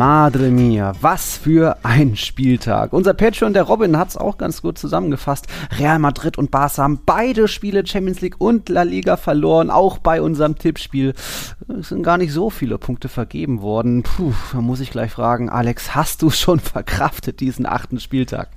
Madre mia, was für ein Spieltag. Unser Patreon, der Robin, hat es auch ganz gut zusammengefasst. Real Madrid und Barca haben beide Spiele Champions League und La Liga verloren, auch bei unserem Tippspiel. Es sind gar nicht so viele Punkte vergeben worden. Puh, da muss ich gleich fragen, Alex, hast du schon verkraftet diesen achten Spieltag?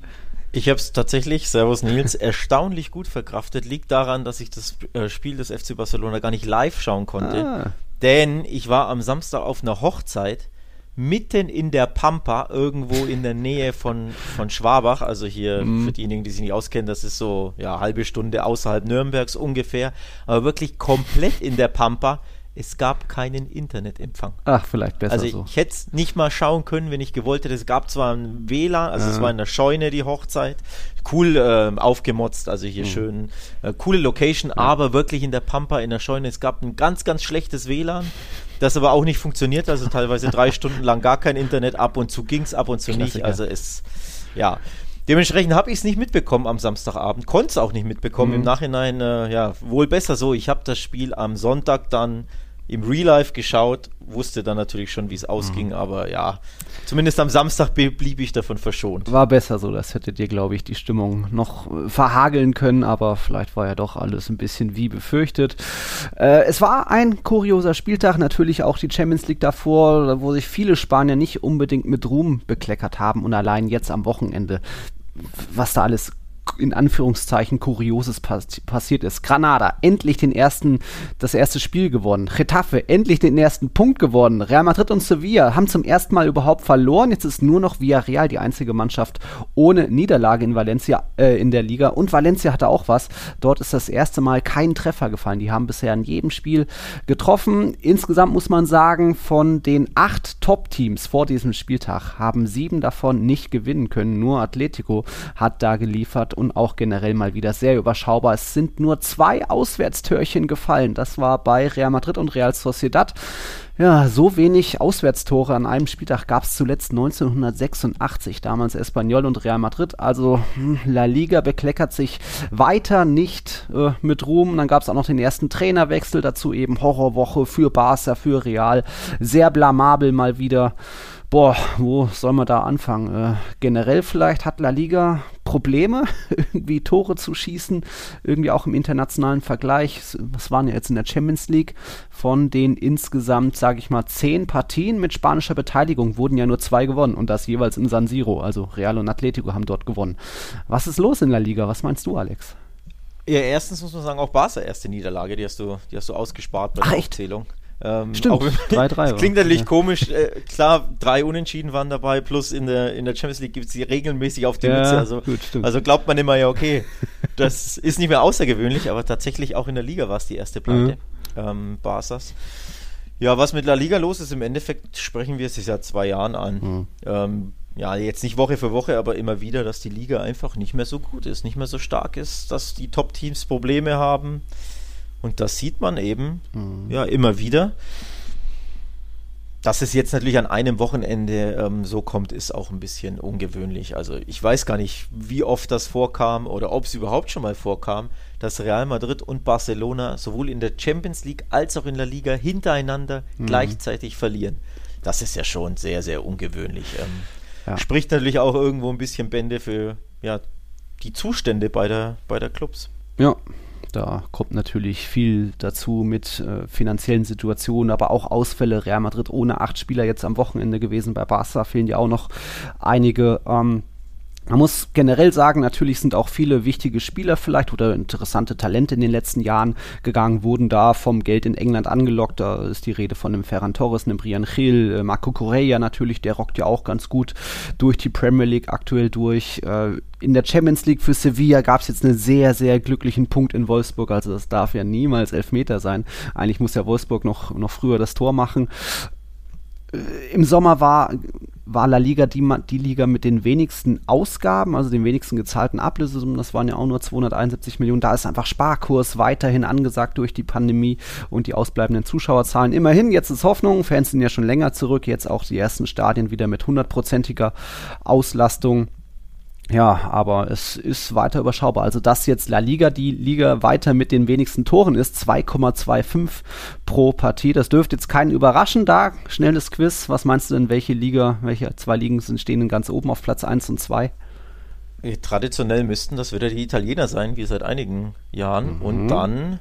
Ich habe es tatsächlich, Servus Nils, erstaunlich gut verkraftet. Liegt daran, dass ich das äh, Spiel des FC Barcelona gar nicht live schauen konnte. Ah. Denn ich war am Samstag auf einer Hochzeit mitten in der Pampa, irgendwo in der Nähe von, von Schwabach, also hier mhm. für diejenigen, die sich nicht auskennen, das ist so ja halbe Stunde außerhalb Nürnbergs ungefähr, aber wirklich komplett in der Pampa. Es gab keinen Internetempfang. Ach, vielleicht besser Also so. ich hätte es nicht mal schauen können, wenn ich gewollt hätte. Es gab zwar ein WLAN, also ja. es war in der Scheune die Hochzeit, cool äh, aufgemotzt, also hier mhm. schön, äh, coole Location, ja. aber wirklich in der Pampa, in der Scheune. Es gab ein ganz, ganz schlechtes WLAN das aber auch nicht funktioniert, also teilweise drei Stunden lang gar kein Internet, ab und zu ging es, ab und zu Klassiker. nicht. Also es, ja. Dementsprechend habe ich es nicht mitbekommen am Samstagabend, konnte es auch nicht mitbekommen. Mhm. Im Nachhinein, äh, ja, wohl besser so. Ich habe das Spiel am Sonntag dann im Real Life geschaut, wusste dann natürlich schon, wie es ausging, mhm. aber ja, zumindest am Samstag blieb ich davon verschont. War besser so, das hätte dir, glaube ich, die Stimmung noch äh, verhageln können, aber vielleicht war ja doch alles ein bisschen wie befürchtet. Äh, es war ein kurioser Spieltag, natürlich auch die Champions League davor, wo sich viele Spanier nicht unbedingt mit Ruhm bekleckert haben und allein jetzt am Wochenende was da alles in Anführungszeichen Kurioses pass passiert ist. Granada, endlich den ersten, das erste Spiel gewonnen. Getafe, endlich den ersten Punkt gewonnen. Real Madrid und Sevilla haben zum ersten Mal überhaupt verloren. Jetzt ist nur noch Villarreal die einzige Mannschaft ohne Niederlage in Valencia, äh, in der Liga. Und Valencia hatte auch was. Dort ist das erste Mal kein Treffer gefallen. Die haben bisher in jedem Spiel getroffen. Insgesamt muss man sagen, von den acht Top-Teams vor diesem Spieltag haben sieben davon nicht gewinnen können. Nur Atletico hat da geliefert und auch generell mal wieder sehr überschaubar. Es sind nur zwei Auswärtstörchen gefallen. Das war bei Real Madrid und Real Sociedad. Ja, so wenig Auswärtstore an einem Spieltag gab es zuletzt 1986, damals Espanyol und Real Madrid. Also hm, La Liga bekleckert sich weiter nicht äh, mit Ruhm. Dann gab es auch noch den ersten Trainerwechsel, dazu eben Horrorwoche für Barca, für Real. Sehr blamabel mal wieder. Boah, wo soll man da anfangen? Äh, generell vielleicht hat La Liga Probleme, irgendwie Tore zu schießen, irgendwie auch im internationalen Vergleich. Was waren ja jetzt in der Champions League? Von den insgesamt, sage ich mal, zehn Partien mit spanischer Beteiligung wurden ja nur zwei gewonnen und das jeweils in San Siro. Also Real und Atletico haben dort gewonnen. Was ist los in La Liga? Was meinst du, Alex? Ja, erstens muss man sagen, auch Barca erste Niederlage, die hast du, die hast du ausgespart bei der Ach, Aufzählung. Ähm, Stimmt, 3-3. Das klingt natürlich ja. komisch. Äh, klar, drei Unentschieden waren dabei, plus in der, in der Champions League gibt es die regelmäßig auf die ja, Mütze. Also, gut, also glaubt man immer, ja, okay, das ist nicht mehr außergewöhnlich, aber tatsächlich auch in der Liga war es die erste Pleite. Mhm. Ähm, Barca's. Ja, was mit La Liga los ist, im Endeffekt sprechen wir es seit zwei Jahren an. Mhm. Ähm, ja, jetzt nicht Woche für Woche, aber immer wieder, dass die Liga einfach nicht mehr so gut ist, nicht mehr so stark ist, dass die Top-Teams Probleme haben. Und das sieht man eben mhm. ja immer wieder. Dass es jetzt natürlich an einem Wochenende ähm, so kommt, ist auch ein bisschen ungewöhnlich. Also ich weiß gar nicht, wie oft das vorkam oder ob es überhaupt schon mal vorkam, dass Real Madrid und Barcelona sowohl in der Champions League als auch in der Liga hintereinander mhm. gleichzeitig verlieren. Das ist ja schon sehr, sehr ungewöhnlich. Ähm, ja. Spricht natürlich auch irgendwo ein bisschen Bände für ja, die Zustände bei der, bei der Clubs. Ja, da kommt natürlich viel dazu mit äh, finanziellen Situationen, aber auch Ausfälle. Real Madrid ohne acht Spieler jetzt am Wochenende gewesen. Bei Barca fehlen ja auch noch einige. Ähm, man muss generell sagen, natürlich sind auch viele wichtige Spieler vielleicht oder interessante Talente in den letzten Jahren gegangen, wurden da vom Geld in England angelockt. Da ist die Rede von einem Ferran Torres, einem Brian Gil, äh, Marco Correa natürlich, der rockt ja auch ganz gut durch die Premier League aktuell durch. Äh, in der Champions League für Sevilla gab es jetzt einen sehr, sehr glücklichen Punkt in Wolfsburg. Also das darf ja niemals Elfmeter sein. Eigentlich muss ja Wolfsburg noch, noch früher das Tor machen. Im Sommer war war La Liga die, die Liga mit den wenigsten Ausgaben, also den wenigsten gezahlten Ablösesummen. Das waren ja auch nur 271 Millionen. Da ist einfach Sparkurs weiterhin angesagt durch die Pandemie und die ausbleibenden Zuschauerzahlen. Immerhin, jetzt ist Hoffnung. Fans sind ja schon länger zurück. Jetzt auch die ersten Stadien wieder mit hundertprozentiger Auslastung. Ja, aber es ist weiter überschaubar. Also, dass jetzt La Liga die Liga weiter mit den wenigsten Toren ist, 2,25 pro Partie, das dürfte jetzt keinen überraschen. Da, schnelles Quiz. Was meinst du denn, welche Liga, welche zwei Ligen sind, stehen denn ganz oben auf Platz 1 und 2? Traditionell müssten das wieder die Italiener sein, wie seit einigen Jahren. Mhm. Und dann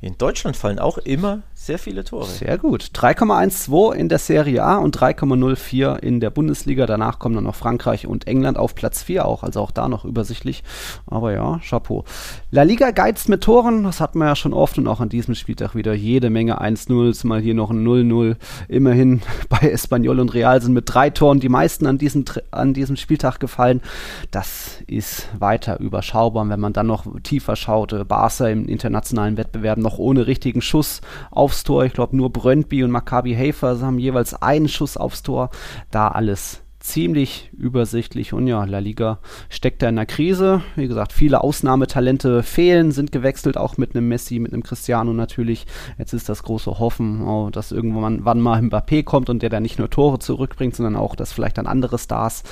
in Deutschland fallen auch immer sehr viele Tore. Sehr gut. 3,12 in der Serie A und 3,04 in der Bundesliga. Danach kommen dann noch Frankreich und England auf Platz 4 auch. Also auch da noch übersichtlich. Aber ja, Chapeau. La Liga geizt mit Toren. Das hatten wir ja schon oft und auch an diesem Spieltag wieder jede Menge 1-0. Mal hier noch ein 0-0. Immerhin bei Espanyol und Real sind mit drei Toren die meisten an diesem, an diesem Spieltag gefallen. Das ist weiter überschaubar. Wenn man dann noch tiefer schaut, Barca im internationalen Wettbewerb noch ohne richtigen Schuss auf aufs Tor. Ich glaube, nur Brøndby und Maccabi Haifa haben jeweils einen Schuss aufs Tor. Da alles ziemlich übersichtlich und ja, La Liga steckt da in der Krise. Wie gesagt, viele Ausnahmetalente fehlen, sind gewechselt, auch mit einem Messi, mit einem Cristiano natürlich. Jetzt ist das große Hoffen, oh, dass irgendwann wann mal Mbappé kommt und der dann nicht nur Tore zurückbringt, sondern auch, dass vielleicht dann andere Stars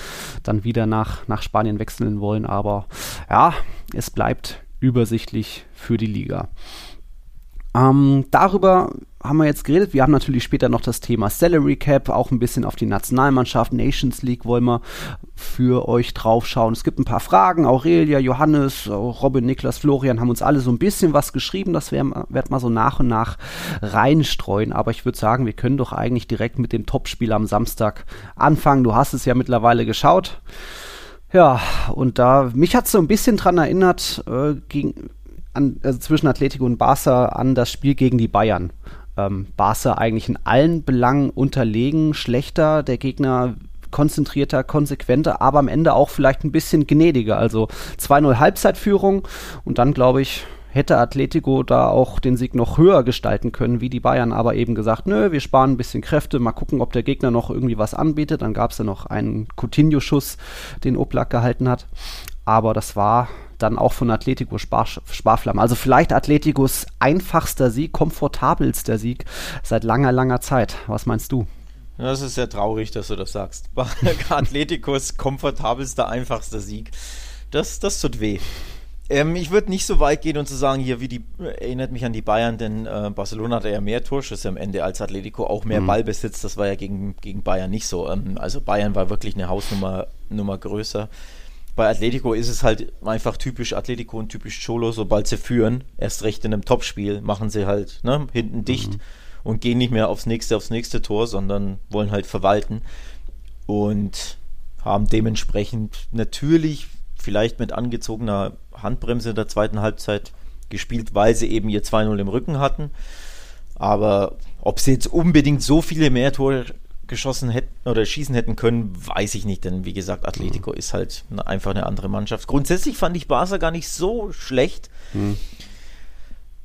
dann wieder nach, nach Spanien wechseln wollen. Aber ja, es bleibt übersichtlich für die Liga. Ähm, darüber haben wir jetzt geredet. Wir haben natürlich später noch das Thema Salary Cap, auch ein bisschen auf die Nationalmannschaft, Nations League wollen wir für euch draufschauen. Es gibt ein paar Fragen. Aurelia, Johannes, Robin, Niklas, Florian haben uns alle so ein bisschen was geschrieben. Das werden wir mal so nach und nach reinstreuen. Aber ich würde sagen, wir können doch eigentlich direkt mit dem Topspiel am Samstag anfangen. Du hast es ja mittlerweile geschaut. Ja, und da, mich hat es so ein bisschen dran erinnert, äh, gegen, an, also zwischen Atletico und Barca an das Spiel gegen die Bayern. Ähm, Barca eigentlich in allen Belangen unterlegen, schlechter, der Gegner konzentrierter, konsequenter, aber am Ende auch vielleicht ein bisschen gnädiger. Also 2-0 Halbzeitführung und dann glaube ich, hätte Atletico da auch den Sieg noch höher gestalten können, wie die Bayern, aber eben gesagt, nö, wir sparen ein bisschen Kräfte, mal gucken, ob der Gegner noch irgendwie was anbietet. Dann gab es ja noch einen Coutinho-Schuss, den Oblak gehalten hat. Aber das war dann auch von Atletico Spar Sparflamme. Also vielleicht Atleticos einfachster Sieg, komfortabelster Sieg seit langer, langer Zeit. Was meinst du? Das ist sehr traurig, dass du das sagst. Atleticos komfortabelster, einfachster Sieg. Das, das tut weh. Ähm, ich würde nicht so weit gehen und zu sagen, hier, wie die, erinnert mich an die Bayern, denn äh, Barcelona hatte ja mehr Torschüsse am Ende als Atletico, auch mehr mhm. Ballbesitz, das war ja gegen, gegen Bayern nicht so. Ähm, also Bayern war wirklich eine Hausnummer Nummer größer bei Atletico ist es halt einfach typisch Atletico und typisch Cholo, sobald sie führen, erst recht in einem Topspiel, machen sie halt ne, hinten dicht mhm. und gehen nicht mehr aufs nächste, aufs nächste Tor, sondern wollen halt verwalten und haben dementsprechend natürlich vielleicht mit angezogener Handbremse in der zweiten Halbzeit gespielt, weil sie eben ihr 2-0 im Rücken hatten. Aber ob sie jetzt unbedingt so viele mehr Tore geschossen hätten oder schießen hätten können, weiß ich nicht, denn wie gesagt, Atletico mhm. ist halt eine, einfach eine andere Mannschaft. Grundsätzlich fand ich Barca gar nicht so schlecht, mhm.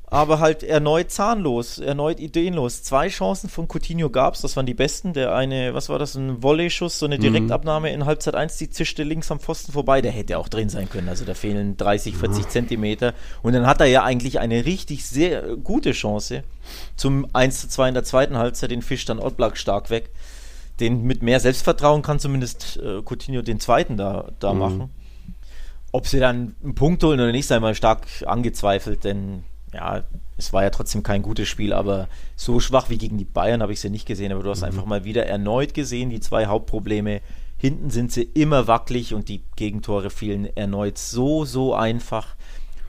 aber halt erneut zahnlos, erneut ideenlos. Zwei Chancen von Coutinho gab es, das waren die besten. Der eine, was war das, ein Volley-Schuss, so eine mhm. Direktabnahme in Halbzeit 1, die zischte links am Pfosten vorbei, der hätte auch drin sein können, also da fehlen 30, 40 mhm. Zentimeter. Und dann hat er ja eigentlich eine richtig sehr gute Chance zum 1 zu 2 in der zweiten Halbzeit, den Fisch dann Ottblack stark weg den mit mehr Selbstvertrauen kann zumindest äh, Coutinho den zweiten da, da mhm. machen. Ob sie dann einen Punkt holen oder nicht, sei mal stark angezweifelt, denn ja, es war ja trotzdem kein gutes Spiel, aber so schwach wie gegen die Bayern habe ich sie nicht gesehen, aber du hast mhm. einfach mal wieder erneut gesehen, die zwei Hauptprobleme. Hinten sind sie immer wackelig und die Gegentore fielen erneut so, so einfach.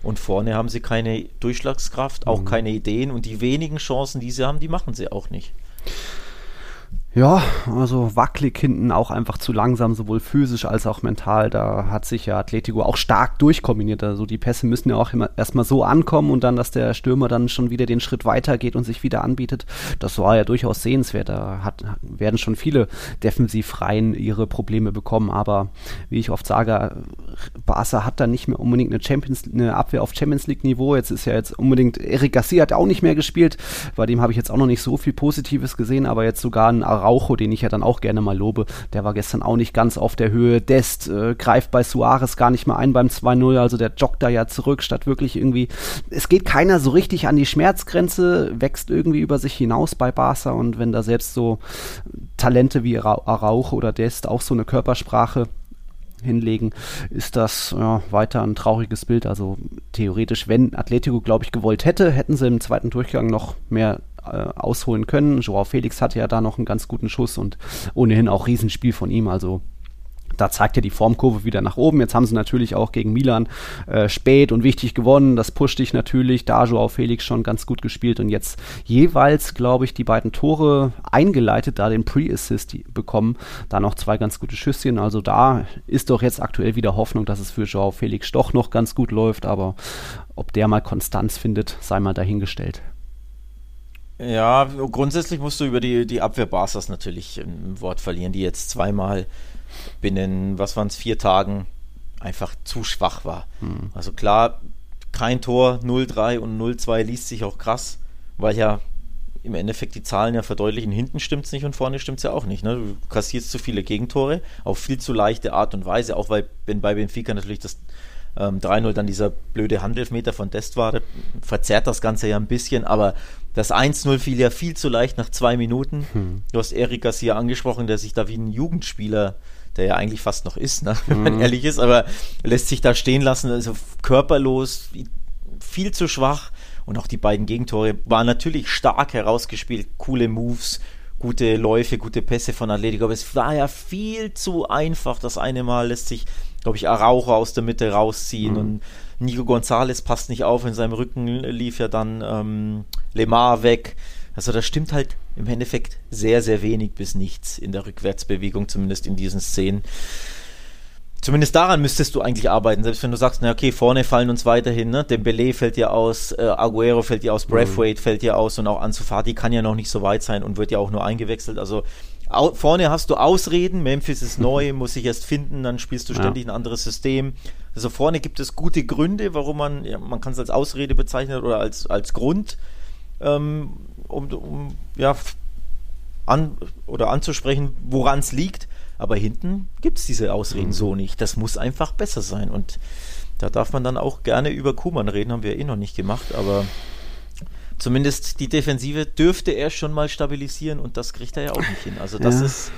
Und vorne haben sie keine Durchschlagskraft, auch mhm. keine Ideen und die wenigen Chancen, die sie haben, die machen sie auch nicht. Ja, also wackelig hinten auch einfach zu langsam, sowohl physisch als auch mental. Da hat sich ja Atletico auch stark durchkombiniert. Also die Pässe müssen ja auch immer erstmal so ankommen und dann, dass der Stürmer dann schon wieder den Schritt weitergeht und sich wieder anbietet. Das war ja durchaus sehenswert. Da hat, werden schon viele Defensivreihen ihre Probleme bekommen. Aber wie ich oft sage, Barca hat da nicht mehr unbedingt eine Champions, eine Abwehr auf Champions League Niveau. Jetzt ist ja jetzt unbedingt, Eric Garcia hat auch nicht mehr gespielt. Bei dem habe ich jetzt auch noch nicht so viel Positives gesehen, aber jetzt sogar ein Araujo, den ich ja dann auch gerne mal lobe, der war gestern auch nicht ganz auf der Höhe. Dest äh, greift bei Suarez gar nicht mehr ein beim 2-0, also der joggt da ja zurück, statt wirklich irgendwie, es geht keiner so richtig an die Schmerzgrenze, wächst irgendwie über sich hinaus bei Barca und wenn da selbst so Talente wie Araujo oder Dest auch so eine Körpersprache hinlegen, ist das ja, weiter ein trauriges Bild. Also theoretisch, wenn Atletico, glaube ich, gewollt hätte, hätten sie im zweiten Durchgang noch mehr ausholen können. Joao Felix hatte ja da noch einen ganz guten Schuss und ohnehin auch Riesenspiel von ihm. Also da zeigt ja die Formkurve wieder nach oben. Jetzt haben sie natürlich auch gegen Milan äh, spät und wichtig gewonnen. Das pusht dich natürlich. Da Joao Felix schon ganz gut gespielt und jetzt jeweils, glaube ich, die beiden Tore eingeleitet, da den Pre-Assist bekommen. Da noch zwei ganz gute Schüsschen. Also da ist doch jetzt aktuell wieder Hoffnung, dass es für Joao Felix doch noch ganz gut läuft. Aber ob der mal Konstanz findet, sei mal dahingestellt. Ja, grundsätzlich musst du über die, die Abwehr Barsas natürlich ein Wort verlieren, die jetzt zweimal binnen, was waren es, vier Tagen einfach zu schwach war. Mhm. Also klar, kein Tor, 0-3 und 0-2 liest sich auch krass, weil ja im Endeffekt die Zahlen ja verdeutlichen, hinten stimmt es nicht und vorne stimmt es ja auch nicht. Ne? Du kassierst zu viele Gegentore auf viel zu leichte Art und Weise, auch weil bei Benfica natürlich das ähm, 3-0 dann dieser blöde Handelfmeter von Dest war, verzerrt das Ganze ja ein bisschen, aber das 1-0 fiel ja viel zu leicht nach zwei Minuten. Hm. Du hast Eric Garcia angesprochen, der sich da wie ein Jugendspieler der ja eigentlich fast noch ist, ne? wenn man mhm. ehrlich ist, aber lässt sich da stehen lassen, also körperlos, viel zu schwach. Und auch die beiden Gegentore waren natürlich stark herausgespielt, coole Moves, gute Läufe, gute Pässe von Atletico, aber es war ja viel zu einfach. Das eine Mal lässt sich, glaube ich, Araujo aus der Mitte rausziehen mhm. und Nico González passt nicht auf, in seinem Rücken lief ja dann ähm, Lemar weg. Also da stimmt halt im Endeffekt sehr, sehr wenig bis nichts in der Rückwärtsbewegung, zumindest in diesen Szenen. Zumindest daran müsstest du eigentlich arbeiten, selbst wenn du sagst, na okay, vorne fallen uns weiterhin, ne? Dembele fällt ja aus, äh, Aguero fällt ja aus, Braithwaite mhm. fällt ja aus und auch Ansu Fati kann ja noch nicht so weit sein und wird ja auch nur eingewechselt. Also vorne hast du Ausreden, Memphis ist neu, muss sich erst finden, dann spielst du ständig ja. ein anderes System. Also vorne gibt es gute Gründe, warum man, ja, man kann es als Ausrede bezeichnen oder als, als Grund. Ähm, um, um ja, an, oder anzusprechen, woran es liegt. Aber hinten gibt es diese Ausreden mhm. so nicht. Das muss einfach besser sein. Und da darf man dann auch gerne über Kuhmann reden, haben wir eh noch nicht gemacht, aber zumindest die Defensive dürfte er schon mal stabilisieren und das kriegt er ja auch nicht hin. Also das ja. ist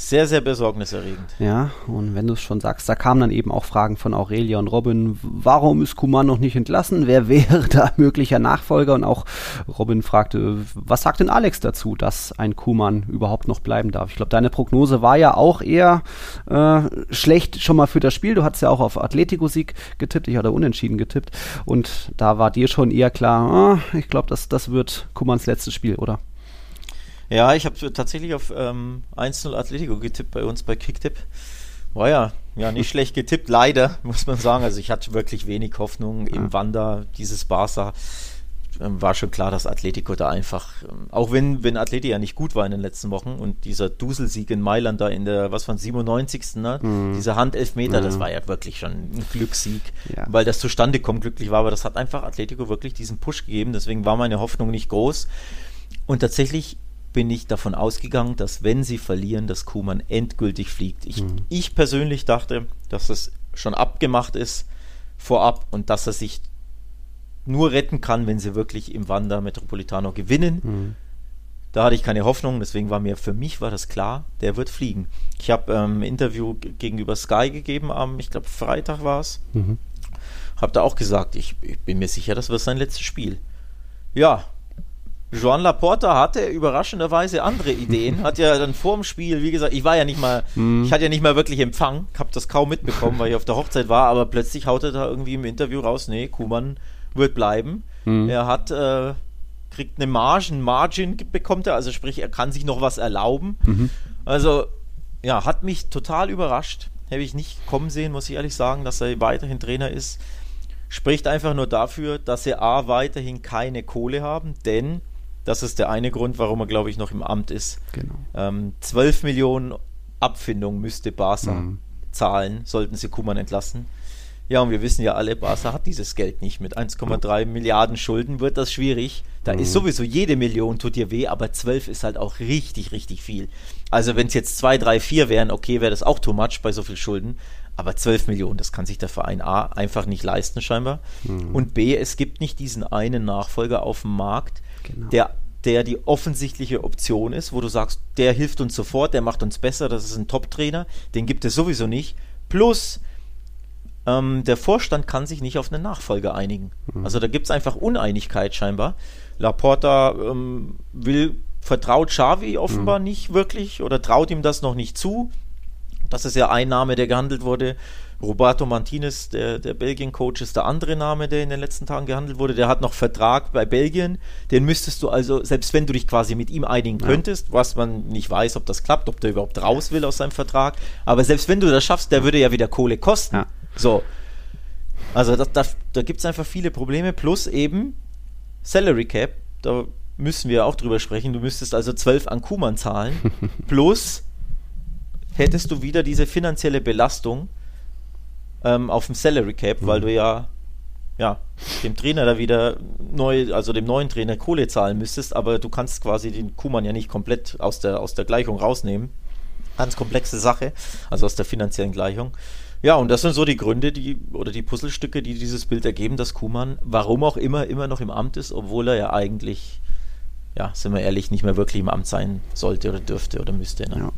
sehr, sehr besorgniserregend. Ja, und wenn du es schon sagst, da kamen dann eben auch Fragen von Aurelia und Robin, warum ist Kuman noch nicht entlassen? Wer wäre da möglicher Nachfolger? Und auch Robin fragte, was sagt denn Alex dazu, dass ein Kuman überhaupt noch bleiben darf? Ich glaube, deine Prognose war ja auch eher äh, schlecht schon mal für das Spiel. Du hattest ja auch auf Atletico-Sieg getippt, ich hatte unentschieden getippt. Und da war dir schon eher klar, oh, ich glaube, das, das wird Kumans letztes Spiel, oder? Ja, ich habe tatsächlich auf ähm, 1-0 Atletico getippt bei uns bei Kicktip. War ja, ja nicht schlecht getippt, leider, muss man sagen. Also ich hatte wirklich wenig Hoffnung im ja. Wander, dieses Barca. Ähm, war schon klar, dass Atletico da einfach, ähm, auch wenn, wenn Atleti ja nicht gut war in den letzten Wochen und dieser Duselsieg in Mailand da in der, was von 97. Ne? Mhm. Dieser Handelfmeter, mhm. das war ja wirklich schon ein Glückssieg, ja. weil das zustande kommt, glücklich war, aber das hat einfach Atletico wirklich diesen Push gegeben, deswegen war meine Hoffnung nicht groß. Und tatsächlich bin ich davon ausgegangen, dass wenn sie verlieren, dass Kuman endgültig fliegt. Ich, mhm. ich persönlich dachte, dass es schon abgemacht ist vorab und dass er sich nur retten kann, wenn sie wirklich im Wander Metropolitano gewinnen. Mhm. Da hatte ich keine Hoffnung, deswegen war mir für mich war das klar, der wird fliegen. Ich habe ähm, ein Interview gegenüber Sky gegeben am, ich glaube Freitag war es. Mhm. Habe da auch gesagt, ich, ich bin mir sicher, das wird sein letztes Spiel. Ja, Joan Laporta hatte überraschenderweise andere Ideen, hat ja dann vor dem Spiel, wie gesagt, ich war ja nicht mal, mm. ich hatte ja nicht mal wirklich Empfang, hab das kaum mitbekommen, weil ich auf der Hochzeit war, aber plötzlich haut er da irgendwie im Interview raus, nee, Kuman wird bleiben. Mm. Er hat, äh, kriegt eine Margin, Margin bekommt er, also sprich, er kann sich noch was erlauben. Mhm. Also, ja, hat mich total überrascht. Hätte ich nicht kommen sehen, muss ich ehrlich sagen, dass er weiterhin Trainer ist. Spricht einfach nur dafür, dass sie A weiterhin keine Kohle haben, denn das ist der eine Grund, warum er, glaube ich, noch im Amt ist. Genau. Ähm, 12 Millionen Abfindung müsste Barca mhm. zahlen, sollten sie Kuman entlassen. Ja, und wir wissen ja alle, Barca hat dieses Geld nicht. Mit 1,3 mhm. Milliarden Schulden wird das schwierig. Da mhm. ist sowieso jede Million tut dir weh, aber 12 ist halt auch richtig, richtig viel. Also wenn es jetzt 2, 3, 4 wären, okay, wäre das auch too much bei so viel Schulden. Aber 12 Millionen, das kann sich der Verein A einfach nicht leisten scheinbar. Mhm. Und B, es gibt nicht diesen einen Nachfolger auf dem Markt, genau. der, der die offensichtliche Option ist, wo du sagst, der hilft uns sofort, der macht uns besser, das ist ein Top-Trainer, den gibt es sowieso nicht. Plus, ähm, der Vorstand kann sich nicht auf einen Nachfolger einigen. Mhm. Also da gibt es einfach Uneinigkeit scheinbar. Laporta ähm, will, vertraut Xavi offenbar mhm. nicht wirklich oder traut ihm das noch nicht zu. Das ist ja ein Name, der gehandelt wurde. Roberto Martinez, der, der Belgien-Coach, ist der andere Name, der in den letzten Tagen gehandelt wurde. Der hat noch Vertrag bei Belgien. Den müsstest du also, selbst wenn du dich quasi mit ihm einigen könntest, ja. was man nicht weiß, ob das klappt, ob der überhaupt raus will aus seinem Vertrag, aber selbst wenn du das schaffst, der würde ja wieder Kohle kosten. Ja. So. Also das, das, da gibt es einfach viele Probleme, plus eben Salary Cap, da müssen wir auch drüber sprechen. Du müsstest also 12 an Kuman zahlen, plus hättest du wieder diese finanzielle Belastung ähm, auf dem Salary Cap, mhm. weil du ja, ja dem Trainer da wieder neu, also dem neuen Trainer Kohle zahlen müsstest, aber du kannst quasi den Kuman ja nicht komplett aus der, aus der Gleichung rausnehmen. Ganz komplexe Sache, also aus der finanziellen Gleichung. Ja, und das sind so die Gründe, die oder die Puzzlestücke, die dieses Bild ergeben, dass Kuman, warum auch immer, immer noch im Amt ist, obwohl er ja eigentlich ja, sind wir ehrlich, nicht mehr wirklich im Amt sein sollte oder dürfte oder müsste. Ne? Ja.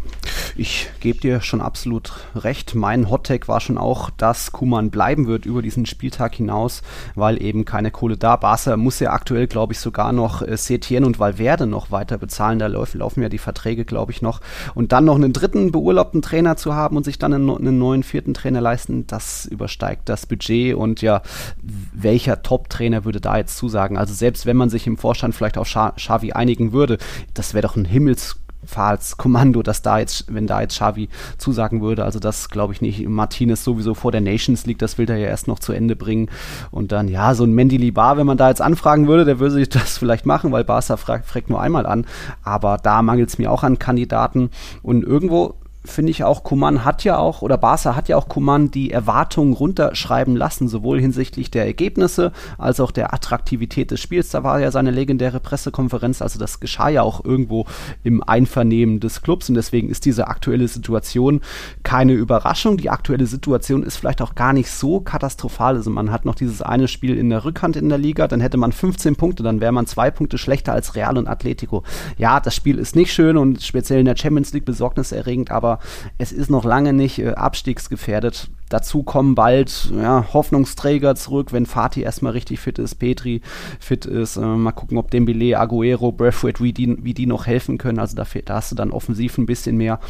Ich gebe dir schon absolut recht. Mein Hottag war schon auch, dass Kuman bleiben wird über diesen Spieltag hinaus, weil eben keine Kohle da. Barca muss ja aktuell, glaube ich, sogar noch äh, Setien und Valverde noch weiter bezahlen. Da laufen, laufen ja die Verträge, glaube ich, noch. Und dann noch einen dritten beurlaubten Trainer zu haben und sich dann einen, einen neuen vierten Trainer leisten, das übersteigt das Budget. Und ja, welcher Top-Trainer würde da jetzt zusagen? Also selbst wenn man sich im Vorstand vielleicht auf Xavi Xavi einigen würde, das wäre doch ein Himmelsfahrtskommando, dass da jetzt, wenn da jetzt Xavi zusagen würde, also das glaube ich nicht. Martinez sowieso vor der Nations League, das will er ja erst noch zu Ende bringen. Und dann, ja, so ein Mendy Bar, wenn man da jetzt anfragen würde, der würde sich das vielleicht machen, weil Barca fragt, fragt nur einmal an. Aber da mangelt es mir auch an Kandidaten. Und irgendwo finde ich auch, Kuman hat ja auch, oder Barca hat ja auch Kuman die Erwartungen runterschreiben lassen, sowohl hinsichtlich der Ergebnisse als auch der Attraktivität des Spiels. Da war ja seine legendäre Pressekonferenz, also das geschah ja auch irgendwo im Einvernehmen des Clubs und deswegen ist diese aktuelle Situation keine Überraschung. Die aktuelle Situation ist vielleicht auch gar nicht so katastrophal. Also man hat noch dieses eine Spiel in der Rückhand in der Liga, dann hätte man 15 Punkte, dann wäre man zwei Punkte schlechter als Real und Atletico. Ja, das Spiel ist nicht schön und speziell in der Champions League besorgniserregend, aber aber es ist noch lange nicht äh, abstiegsgefährdet. Dazu kommen bald ja, Hoffnungsträger zurück, wenn Fatih erstmal richtig fit ist, Petri fit ist. Äh, mal gucken, ob Dembele, Aguero, Braithwaite, wie die, wie die noch helfen können. Also da, da hast du dann offensiv ein bisschen mehr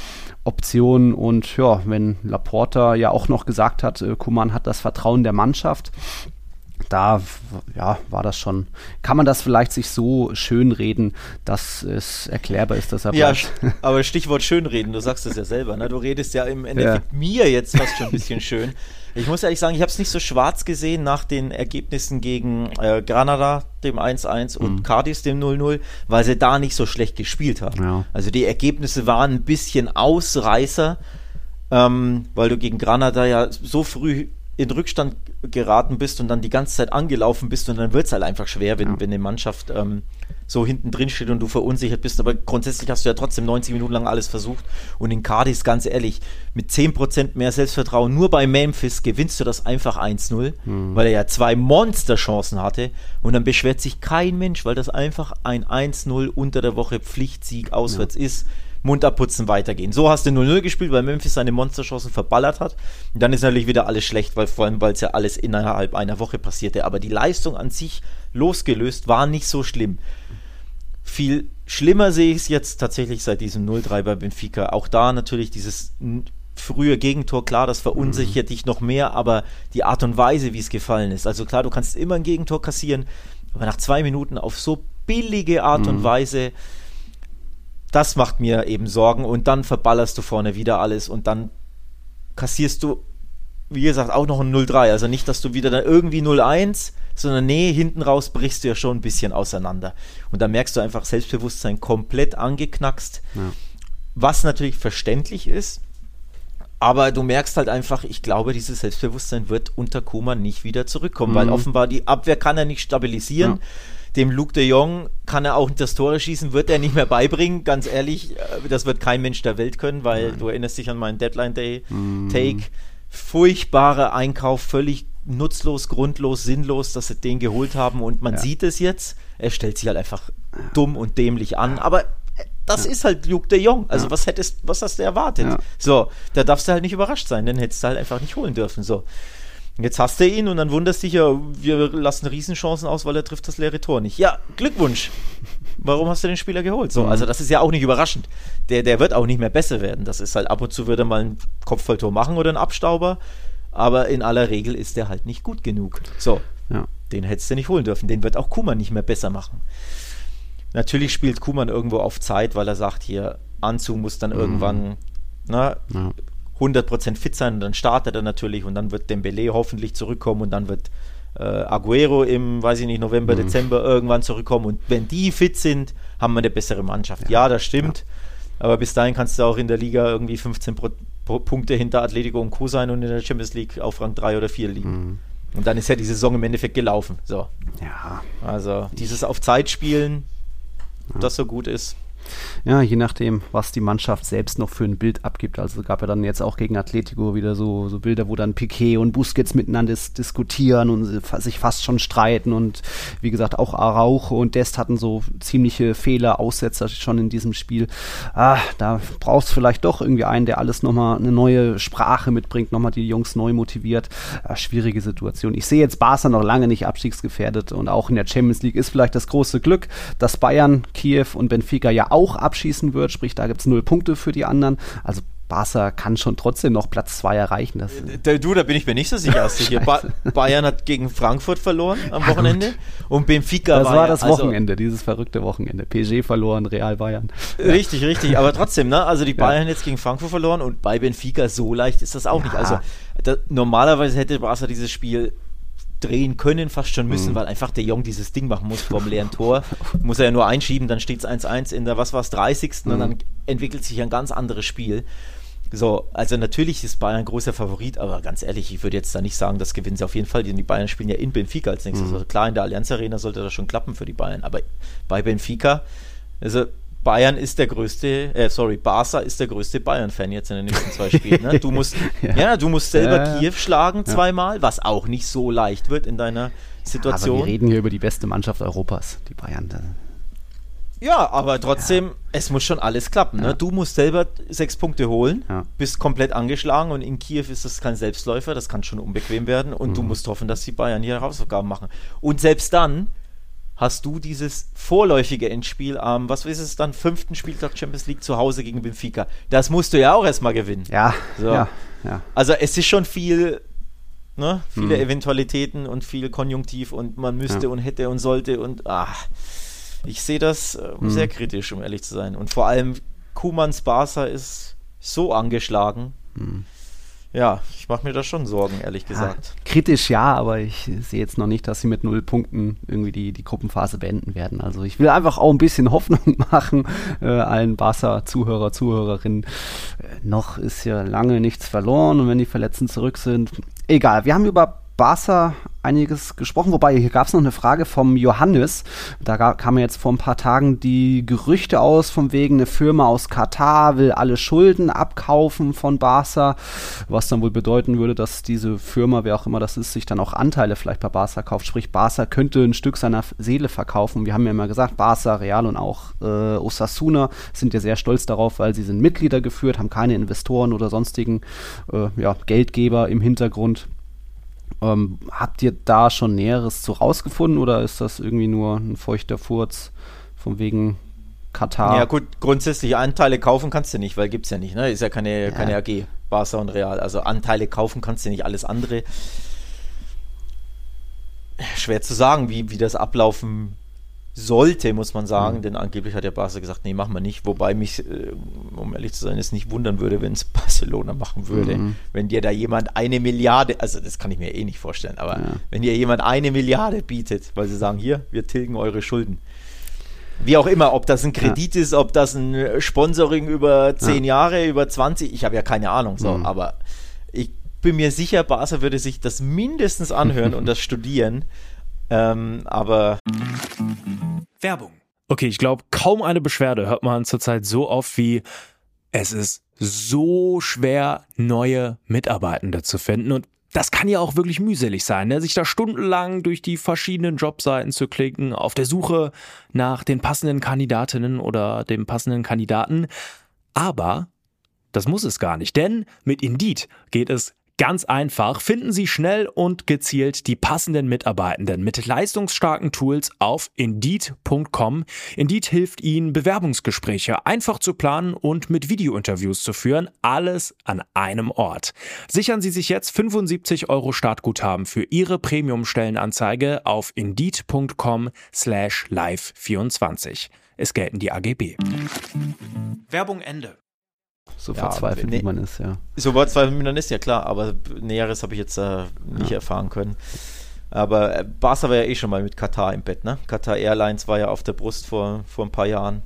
Optionen. Und ja, wenn Laporta ja auch noch gesagt hat, äh, Kuman hat das Vertrauen der Mannschaft, da ja, war das schon, kann man das vielleicht sich so schönreden, dass es erklärbar ist, dass er Ja, aber Stichwort schönreden, du sagst es ja selber, ne? du redest ja im Endeffekt ja. mir jetzt fast schon ein bisschen schön. Ich muss ehrlich sagen, ich habe es nicht so schwarz gesehen nach den Ergebnissen gegen äh, Granada, dem 1-1 und mhm. Cardis, dem 0-0, weil sie da nicht so schlecht gespielt haben. Ja. Also die Ergebnisse waren ein bisschen Ausreißer, ähm, weil du gegen Granada ja so früh in Rückstand geraten bist und dann die ganze Zeit angelaufen bist und dann wird es halt einfach schwer, wenn, ja. wenn eine Mannschaft ähm, so hinten drin steht und du verunsichert bist. Aber grundsätzlich hast du ja trotzdem 90 Minuten lang alles versucht. Und in Cardis, ganz ehrlich, mit 10% mehr Selbstvertrauen, nur bei Memphis gewinnst du das einfach 1-0, mhm. weil er ja zwei Monsterchancen hatte. Und dann beschwert sich kein Mensch, weil das einfach ein 1-0 unter der Woche Pflichtsieg auswärts ja. ist. Mund abputzen, weitergehen. So hast du 0-0 gespielt, weil Memphis seine Monsterchancen verballert hat. Und dann ist natürlich wieder alles schlecht, weil vor allem, weil es ja alles innerhalb einer Woche passierte. Aber die Leistung an sich losgelöst war nicht so schlimm. Viel schlimmer sehe ich es jetzt tatsächlich seit diesem 0-3 bei Benfica. Auch da natürlich dieses frühe Gegentor, klar, das verunsichert mhm. dich noch mehr, aber die Art und Weise, wie es gefallen ist. Also klar, du kannst immer ein Gegentor kassieren, aber nach zwei Minuten auf so billige Art mhm. und Weise das macht mir eben Sorgen und dann verballerst du vorne wieder alles und dann kassierst du, wie gesagt, auch noch ein 0-3. Also nicht, dass du wieder dann irgendwie 0-1, sondern nee, hinten raus brichst du ja schon ein bisschen auseinander. Und da merkst du einfach Selbstbewusstsein komplett angeknackst, ja. was natürlich verständlich ist. Aber du merkst halt einfach, ich glaube, dieses Selbstbewusstsein wird unter Kuman nicht wieder zurückkommen, mhm. weil offenbar die Abwehr kann er nicht stabilisieren. Ja dem Luke de Jong kann er auch das Tore schießen, wird er nicht mehr beibringen. Ganz ehrlich, äh, das wird kein Mensch der Welt können, weil Nein. du erinnerst dich an meinen Deadline Day mm. Take. Furchtbarer Einkauf, völlig nutzlos, grundlos, sinnlos, dass sie den geholt haben und man ja. sieht es jetzt. Er stellt sich halt einfach dumm und dämlich an, aber das ist halt Luke de Jong. Also was hättest, was hast du erwartet? So, da darfst du halt nicht überrascht sein, den hättest du halt einfach nicht holen dürfen. So. Jetzt hast du ihn und dann wunderst dich ja, wir lassen Riesenchancen aus, weil er trifft das leere Tor nicht. Ja, Glückwunsch. Warum hast du den Spieler geholt? So, also das ist ja auch nicht überraschend. Der, der wird auch nicht mehr besser werden. Das ist halt ab und zu wird er mal ein Kopfballtor machen oder ein Abstauber, aber in aller Regel ist der halt nicht gut genug. So, ja. den hättest du nicht holen dürfen. Den wird auch Kuman nicht mehr besser machen. Natürlich spielt Kuman irgendwo auf Zeit, weil er sagt, hier, Anzug muss dann mhm. irgendwann na, ja. 100% fit sein und dann startet er natürlich und dann wird Dembele hoffentlich zurückkommen und dann wird äh, Aguero im, weiß ich nicht, November, mhm. Dezember irgendwann zurückkommen und wenn die fit sind, haben wir eine bessere Mannschaft. Ja, ja das stimmt, ja. aber bis dahin kannst du auch in der Liga irgendwie 15 Pro Pro Punkte hinter Atletico und Co. sein und in der Champions League auf Rang 3 oder 4 liegen. Mhm. Und dann ist ja die Saison im Endeffekt gelaufen. So. Ja. Also dieses auf Zeit spielen, ja. das so gut ist. Ja, je nachdem, was die Mannschaft selbst noch für ein Bild abgibt. Also gab ja dann jetzt auch gegen Atletico wieder so, so Bilder, wo dann Piquet und Busquets miteinander dis diskutieren und sich fast schon streiten. Und wie gesagt, auch Araujo und Dest hatten so ziemliche Fehler, Aussetzer schon in diesem Spiel. Ah, da brauchst du vielleicht doch irgendwie einen, der alles nochmal eine neue Sprache mitbringt, nochmal die Jungs neu motiviert. Ah, schwierige Situation. Ich sehe jetzt Barca noch lange nicht abstiegsgefährdet und auch in der Champions League ist vielleicht das große Glück, dass Bayern, Kiew und Benfica ja auch abschießen wird, sprich, da gibt es null Punkte für die anderen. Also Barca kann schon trotzdem noch Platz 2 erreichen. Das äh, du, da bin ich mir nicht so sicher. Hier ba Bayern hat gegen Frankfurt verloren am ja, Wochenende gut. und Benfica Das war, war das also Wochenende, dieses verrückte Wochenende. PSG verloren, Real Bayern. Richtig, richtig. Aber trotzdem, ne? Also die Bayern ja. jetzt gegen Frankfurt verloren und bei Benfica so leicht ist das auch ja. nicht. Also da, normalerweise hätte Barca dieses Spiel drehen können, fast schon müssen, mhm. weil einfach der Jong dieses Ding machen muss vom leeren Tor. muss er ja nur einschieben, dann steht es 1-1 in der, was war es, 30. Mhm. und dann entwickelt sich ein ganz anderes Spiel. So, also natürlich ist Bayern ein großer Favorit, aber ganz ehrlich, ich würde jetzt da nicht sagen, das gewinnen sie auf jeden Fall, denn die Bayern spielen ja in Benfica als nächstes. Mhm. Also klar, in der Allianz Arena sollte das schon klappen für die Bayern, aber bei Benfica, also Bayern ist der größte, äh, sorry, Barca ist der größte Bayern-Fan jetzt in den nächsten zwei Spielen. Ne? Du musst, ja. ja. du musst selber ja, Kiew schlagen zweimal, was auch nicht so leicht wird in deiner Situation. aber wir reden hier über die beste Mannschaft Europas, die Bayern. Ja, aber trotzdem, es muss schon alles klappen. Ne? Du musst selber sechs Punkte holen, bist komplett angeschlagen und in Kiew ist das kein Selbstläufer, das kann schon unbequem werden und mhm. du musst hoffen, dass die Bayern hier Hausaufgaben machen. Und selbst dann hast du dieses vorläufige Endspiel am, was ist es dann, fünften Spieltag Champions League zu Hause gegen Benfica. Das musst du ja auch erstmal gewinnen. Ja, so. ja, ja. Also es ist schon viel, ne, viele mhm. Eventualitäten und viel Konjunktiv und man müsste ja. und hätte und sollte und ach, ich sehe das mhm. sehr kritisch, um ehrlich zu sein. Und vor allem Kumans Barca ist so angeschlagen. Mhm ja, ich mache mir da schon Sorgen, ehrlich gesagt. Ja, kritisch ja, aber ich sehe jetzt noch nicht, dass sie mit null Punkten irgendwie die, die Gruppenphase beenden werden. Also ich will einfach auch ein bisschen Hoffnung machen, äh, allen Barca-Zuhörer, Zuhörerinnen. Äh, noch ist ja lange nichts verloren und wenn die Verletzten zurück sind, egal. Wir haben über Barca einiges gesprochen, wobei hier gab es noch eine Frage vom Johannes. Da kamen jetzt vor ein paar Tagen die Gerüchte aus, von wegen eine Firma aus Katar will alle Schulden abkaufen von Barca, was dann wohl bedeuten würde, dass diese Firma, wer auch immer das ist, sich dann auch Anteile vielleicht bei Barca kauft. Sprich, Barca könnte ein Stück seiner Seele verkaufen. Wir haben ja immer gesagt, Barca, Real und auch äh, Osasuna sind ja sehr stolz darauf, weil sie sind Mitglieder geführt, haben keine Investoren oder sonstigen äh, ja, Geldgeber im Hintergrund. Ähm, habt ihr da schon Näheres zu rausgefunden oder ist das irgendwie nur ein feuchter Furz von wegen Katar? Ja gut, grundsätzlich Anteile kaufen kannst du nicht, weil gibt es ja nicht, ne? Ist ja keine, ja. keine AG, Barca und Real. Also Anteile kaufen kannst du nicht, alles andere. Schwer zu sagen, wie, wie das ablaufen sollte, muss man sagen, mhm. denn angeblich hat der Barca gesagt, nee, machen wir nicht. Wobei mich, äh, um ehrlich zu sein, es nicht wundern würde, wenn es Barcelona machen würde. Mhm. Wenn dir da jemand eine Milliarde, also das kann ich mir eh nicht vorstellen, aber ja. wenn dir jemand eine Milliarde bietet, weil sie sagen, hier, wir tilgen eure Schulden. Wie auch immer, ob das ein Kredit ja. ist, ob das ein Sponsoring über zehn ja. Jahre, über 20, ich habe ja keine Ahnung, so, mhm. aber ich bin mir sicher, Barca würde sich das mindestens anhören und das studieren. Ähm, aber Werbung. Okay, ich glaube, kaum eine Beschwerde hört man zurzeit so oft wie es ist so schwer, neue Mitarbeitende zu finden. Und das kann ja auch wirklich mühselig sein, ne? sich da stundenlang durch die verschiedenen Jobseiten zu klicken, auf der Suche nach den passenden Kandidatinnen oder dem passenden Kandidaten. Aber das muss es gar nicht, denn mit Indeed geht es Ganz einfach, finden Sie schnell und gezielt die passenden Mitarbeitenden mit leistungsstarken Tools auf Indeed.com. Indeed hilft Ihnen, Bewerbungsgespräche einfach zu planen und mit Videointerviews zu führen. Alles an einem Ort. Sichern Sie sich jetzt 75 Euro Startguthaben für Ihre Premium-Stellenanzeige auf Indeed.com slash live24. Es gelten die AGB. Werbung Ende. So ja, verzweifelt, nee, wie man ist, ja. So verzweifelt, wie man ist, ja klar, aber Näheres habe ich jetzt äh, nicht ja. erfahren können. Aber äh, Barca war ja eh schon mal mit Katar im Bett, ne? Katar Airlines war ja auf der Brust vor, vor ein paar Jahren.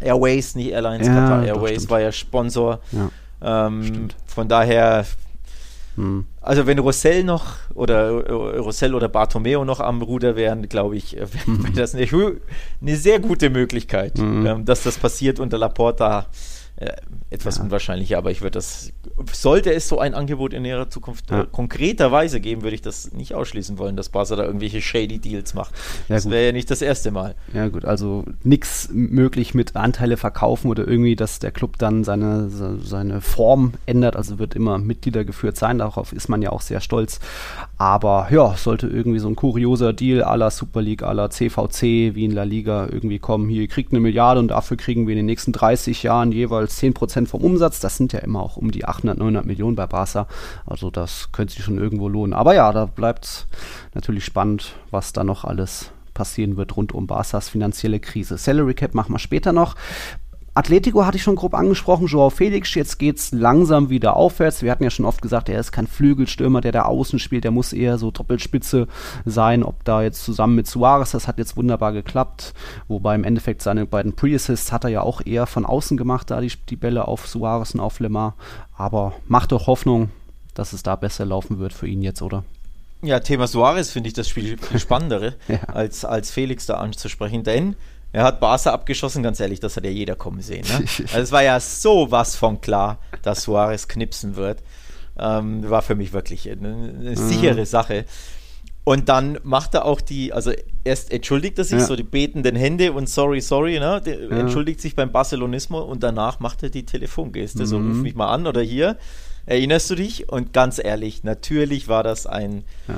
Airways, nicht Airlines, ja, Qatar Airways doch, war ja Sponsor. Ja, ähm, von daher, hm. also wenn Rossell noch oder Rossell oder Bartomeo noch am Ruder wären, glaube ich, äh, wäre hm. das eine, eine, sehr gute Möglichkeit, hm. ähm, dass das passiert unter Laporta. Äh, etwas ja. unwahrscheinlicher, aber ich würde das, sollte es so ein Angebot in näherer Zukunft ja. äh, konkreterweise geben, würde ich das nicht ausschließen wollen, dass Barca da irgendwelche shady Deals macht. Ja, das wäre ja nicht das erste Mal. Ja gut, also nichts möglich mit Anteile verkaufen oder irgendwie, dass der Club dann seine, seine Form ändert, also wird immer Mitglieder geführt sein, darauf ist man ja auch sehr stolz. Aber ja, sollte irgendwie so ein kurioser Deal la Super League, la CVC, wie in La Liga irgendwie kommen, hier kriegt eine Milliarde und dafür kriegen wir in den nächsten 30 Jahren jeweils 10 Prozent vom Umsatz. Das sind ja immer auch um die 800, 900 Millionen bei Barca. Also das könnte sich schon irgendwo lohnen. Aber ja, da bleibt natürlich spannend, was da noch alles passieren wird rund um Barca's finanzielle Krise. Salary Cap machen wir später noch. Atletico hatte ich schon grob angesprochen, Joao Felix, jetzt geht es langsam wieder aufwärts. Wir hatten ja schon oft gesagt, er ist kein Flügelstürmer, der da außen spielt, der muss eher so Doppelspitze sein. Ob da jetzt zusammen mit Suarez, das hat jetzt wunderbar geklappt. Wobei im Endeffekt seine beiden Pre-Assists hat er ja auch eher von außen gemacht, da die, die Bälle auf Suarez und auf Lemar. Aber macht doch Hoffnung, dass es da besser laufen wird für ihn jetzt, oder? Ja, Thema Suarez finde ich das Spiel spannendere, ja. als, als Felix da anzusprechen, denn er hat Barca abgeschossen, ganz ehrlich, das hat ja jeder kommen sehen. Ne? Also es war ja so was von klar, dass Suarez knipsen wird. Ähm, war für mich wirklich eine, eine mhm. sichere Sache. Und dann macht er auch die, also erst entschuldigt er sich, ja. so die betenden Hände und sorry, sorry, ne? Der ja. entschuldigt sich beim Barcelonismo und danach macht er die Telefongeste, mhm. so ruf mich mal an oder hier, erinnerst du dich? Und ganz ehrlich, natürlich war das ein ja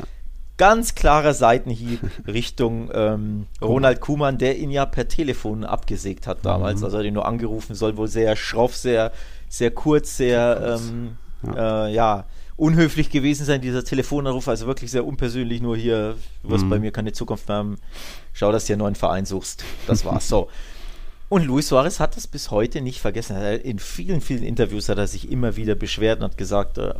ganz klarer Seitenhieb Richtung ähm, Ronald Kuhmann, der ihn ja per Telefon abgesägt hat damals. Mhm. Also er hat ihn nur angerufen, soll wohl sehr schroff, sehr, sehr kurz, sehr, ähm, ja. Äh, ja. unhöflich gewesen sein, dieser Telefonanruf. Also wirklich sehr unpersönlich, nur hier, du wirst mhm. bei mir keine Zukunft mehr haben. Schau, dass du dir einen neuen Verein suchst. Das war's. so. Und Luis Suarez hat das bis heute nicht vergessen. In vielen, vielen Interviews hat er sich immer wieder beschwert und hat gesagt, äh,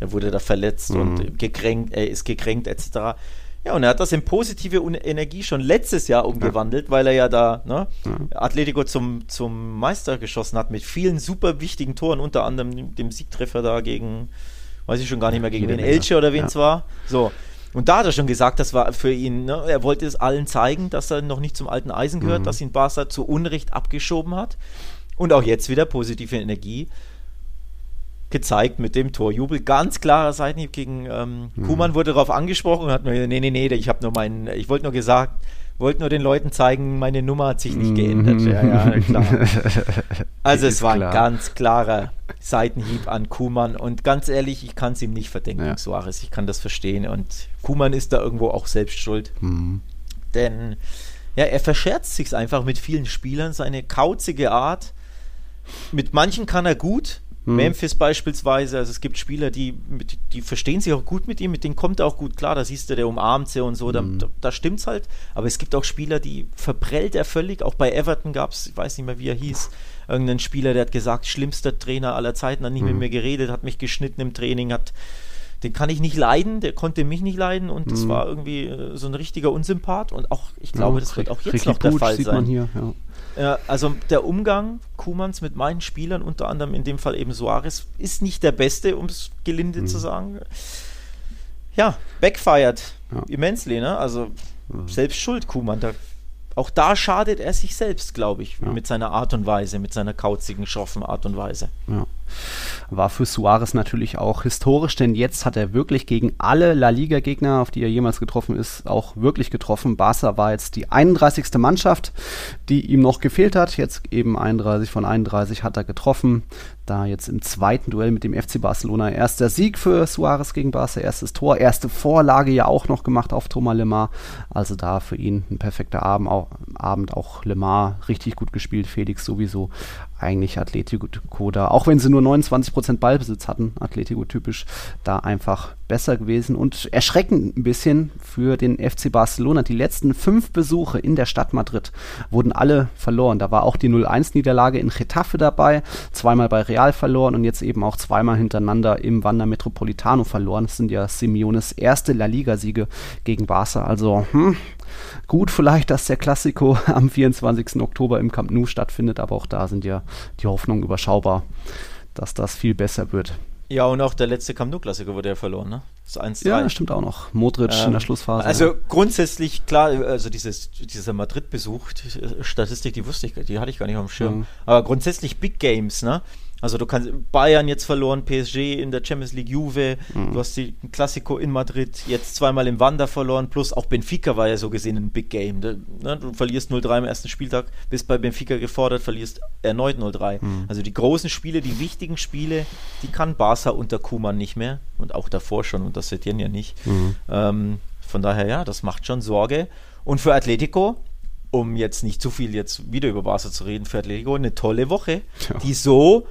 er wurde da verletzt mhm. und gekränkt, er ist gekränkt etc. Ja, und er hat das in positive Energie schon letztes Jahr umgewandelt, ja. weil er ja da ne, ja. Atletico zum, zum Meister geschossen hat mit vielen super wichtigen Toren, unter anderem dem Siegtreffer da gegen, weiß ich schon gar nicht mehr, gegen den Elche oder wen es ja. war. So. Und da hat er schon gesagt, das war für ihn, ne, er wollte es allen zeigen, dass er noch nicht zum alten Eisen gehört, mhm. dass ihn Barca zu Unrecht abgeschoben hat. Und auch jetzt wieder positive Energie gezeigt mit dem Torjubel. Ganz klarer Seitenhieb gegen ähm, mhm. Kuhmann wurde darauf angesprochen und hat nur, nee, nee, nee, ich habe nur meinen, ich wollte nur gesagt, wollte nur den Leuten zeigen, meine Nummer hat sich nicht geändert. Ja, ja, klar. Also es war klar. ein ganz klarer Seitenhieb an Kuhmann und ganz ehrlich, ich kann es ihm nicht verdenken, ja. Suarez. Ich kann das verstehen und Kuhmann ist da irgendwo auch selbst schuld. Mhm. Denn ja, er verscherzt sich einfach mit vielen Spielern, seine kauzige Art. Mit manchen kann er gut, hm. Memphis beispielsweise, also es gibt Spieler, die, die verstehen sich auch gut mit ihm, mit denen kommt er auch gut klar, da siehst du, der umarmt sie und so, da, hm. da, da stimmt's halt. Aber es gibt auch Spieler, die verprellt er völlig. Auch bei Everton gab es, ich weiß nicht mehr, wie er hieß, irgendeinen Spieler, der hat gesagt, schlimmster Trainer aller Zeiten, hat nicht hm. mit mir geredet, hat mich geschnitten im Training, hat den kann ich nicht leiden, der konnte mich nicht leiden und das mhm. war irgendwie äh, so ein richtiger Unsympath und auch, ich glaube, ja, das wird auch jetzt noch der Fall sein. Hier, ja. Ja, also der Umgang Kuhmanns mit meinen Spielern, unter anderem in dem Fall eben Suarez, ist nicht der beste, um es gelinde mhm. zu sagen. Ja, backfired immensely, ne? Also mhm. selbst schuld, Kuhmann. Da, auch da schadet er sich selbst, glaube ich, ja. mit seiner Art und Weise, mit seiner kauzigen, schroffen Art und Weise. Ja. War für Suarez natürlich auch historisch, denn jetzt hat er wirklich gegen alle La Liga-Gegner, auf die er jemals getroffen ist, auch wirklich getroffen. Barca war jetzt die 31. Mannschaft, die ihm noch gefehlt hat. Jetzt eben 31 von 31 hat er getroffen da jetzt im zweiten Duell mit dem FC Barcelona erster Sieg für Suarez gegen Barca, erstes Tor, erste Vorlage ja auch noch gemacht auf Thomas Lemar. Also da für ihn ein perfekter Abend, auch, Abend auch Lemar richtig gut gespielt, Felix sowieso eigentlich Atletico da, auch wenn sie nur 29% Ballbesitz hatten, Atletico typisch, da einfach besser gewesen und erschreckend ein bisschen für den FC Barcelona. Die letzten fünf Besuche in der Stadt Madrid wurden alle verloren. Da war auch die 0-1-Niederlage in Getafe dabei, zweimal bei Real verloren und jetzt eben auch zweimal hintereinander im Wander Metropolitano verloren. Das sind ja Simeones erste La Liga-Siege gegen Barca. Also, hm, Gut, vielleicht, dass der Klassiko am 24. Oktober im Camp Nou stattfindet, aber auch da sind ja die Hoffnungen überschaubar, dass das viel besser wird. Ja, und auch der letzte Camp Nou-Klassiker wurde ja verloren, ne? Das 1 -3. Ja, stimmt auch noch. Modric ähm, in der Schlussphase. Also ja. grundsätzlich, klar, also dieses, dieser Madrid-Besuch, die Statistik, die wusste ich, die hatte ich gar nicht auf dem Schirm. Mhm. Aber grundsätzlich Big Games, ne? Also du kannst Bayern jetzt verloren, PSG in der Champions League, Juve, mhm. du hast die Classico in Madrid, jetzt zweimal im Wander verloren, plus auch Benfica war ja so gesehen ein Big Game. Du, ne, du verlierst 0-3 im ersten Spieltag, bist bei Benfica gefordert, verlierst erneut 0-3. Mhm. Also die großen Spiele, die wichtigen Spiele, die kann Barca unter Kuman nicht mehr und auch davor schon unter Setien ja nicht. Mhm. Ähm, von daher ja, das macht schon Sorge. Und für Atletico, um jetzt nicht zu viel jetzt wieder über Barca zu reden, für Atletico eine tolle Woche, ja. die so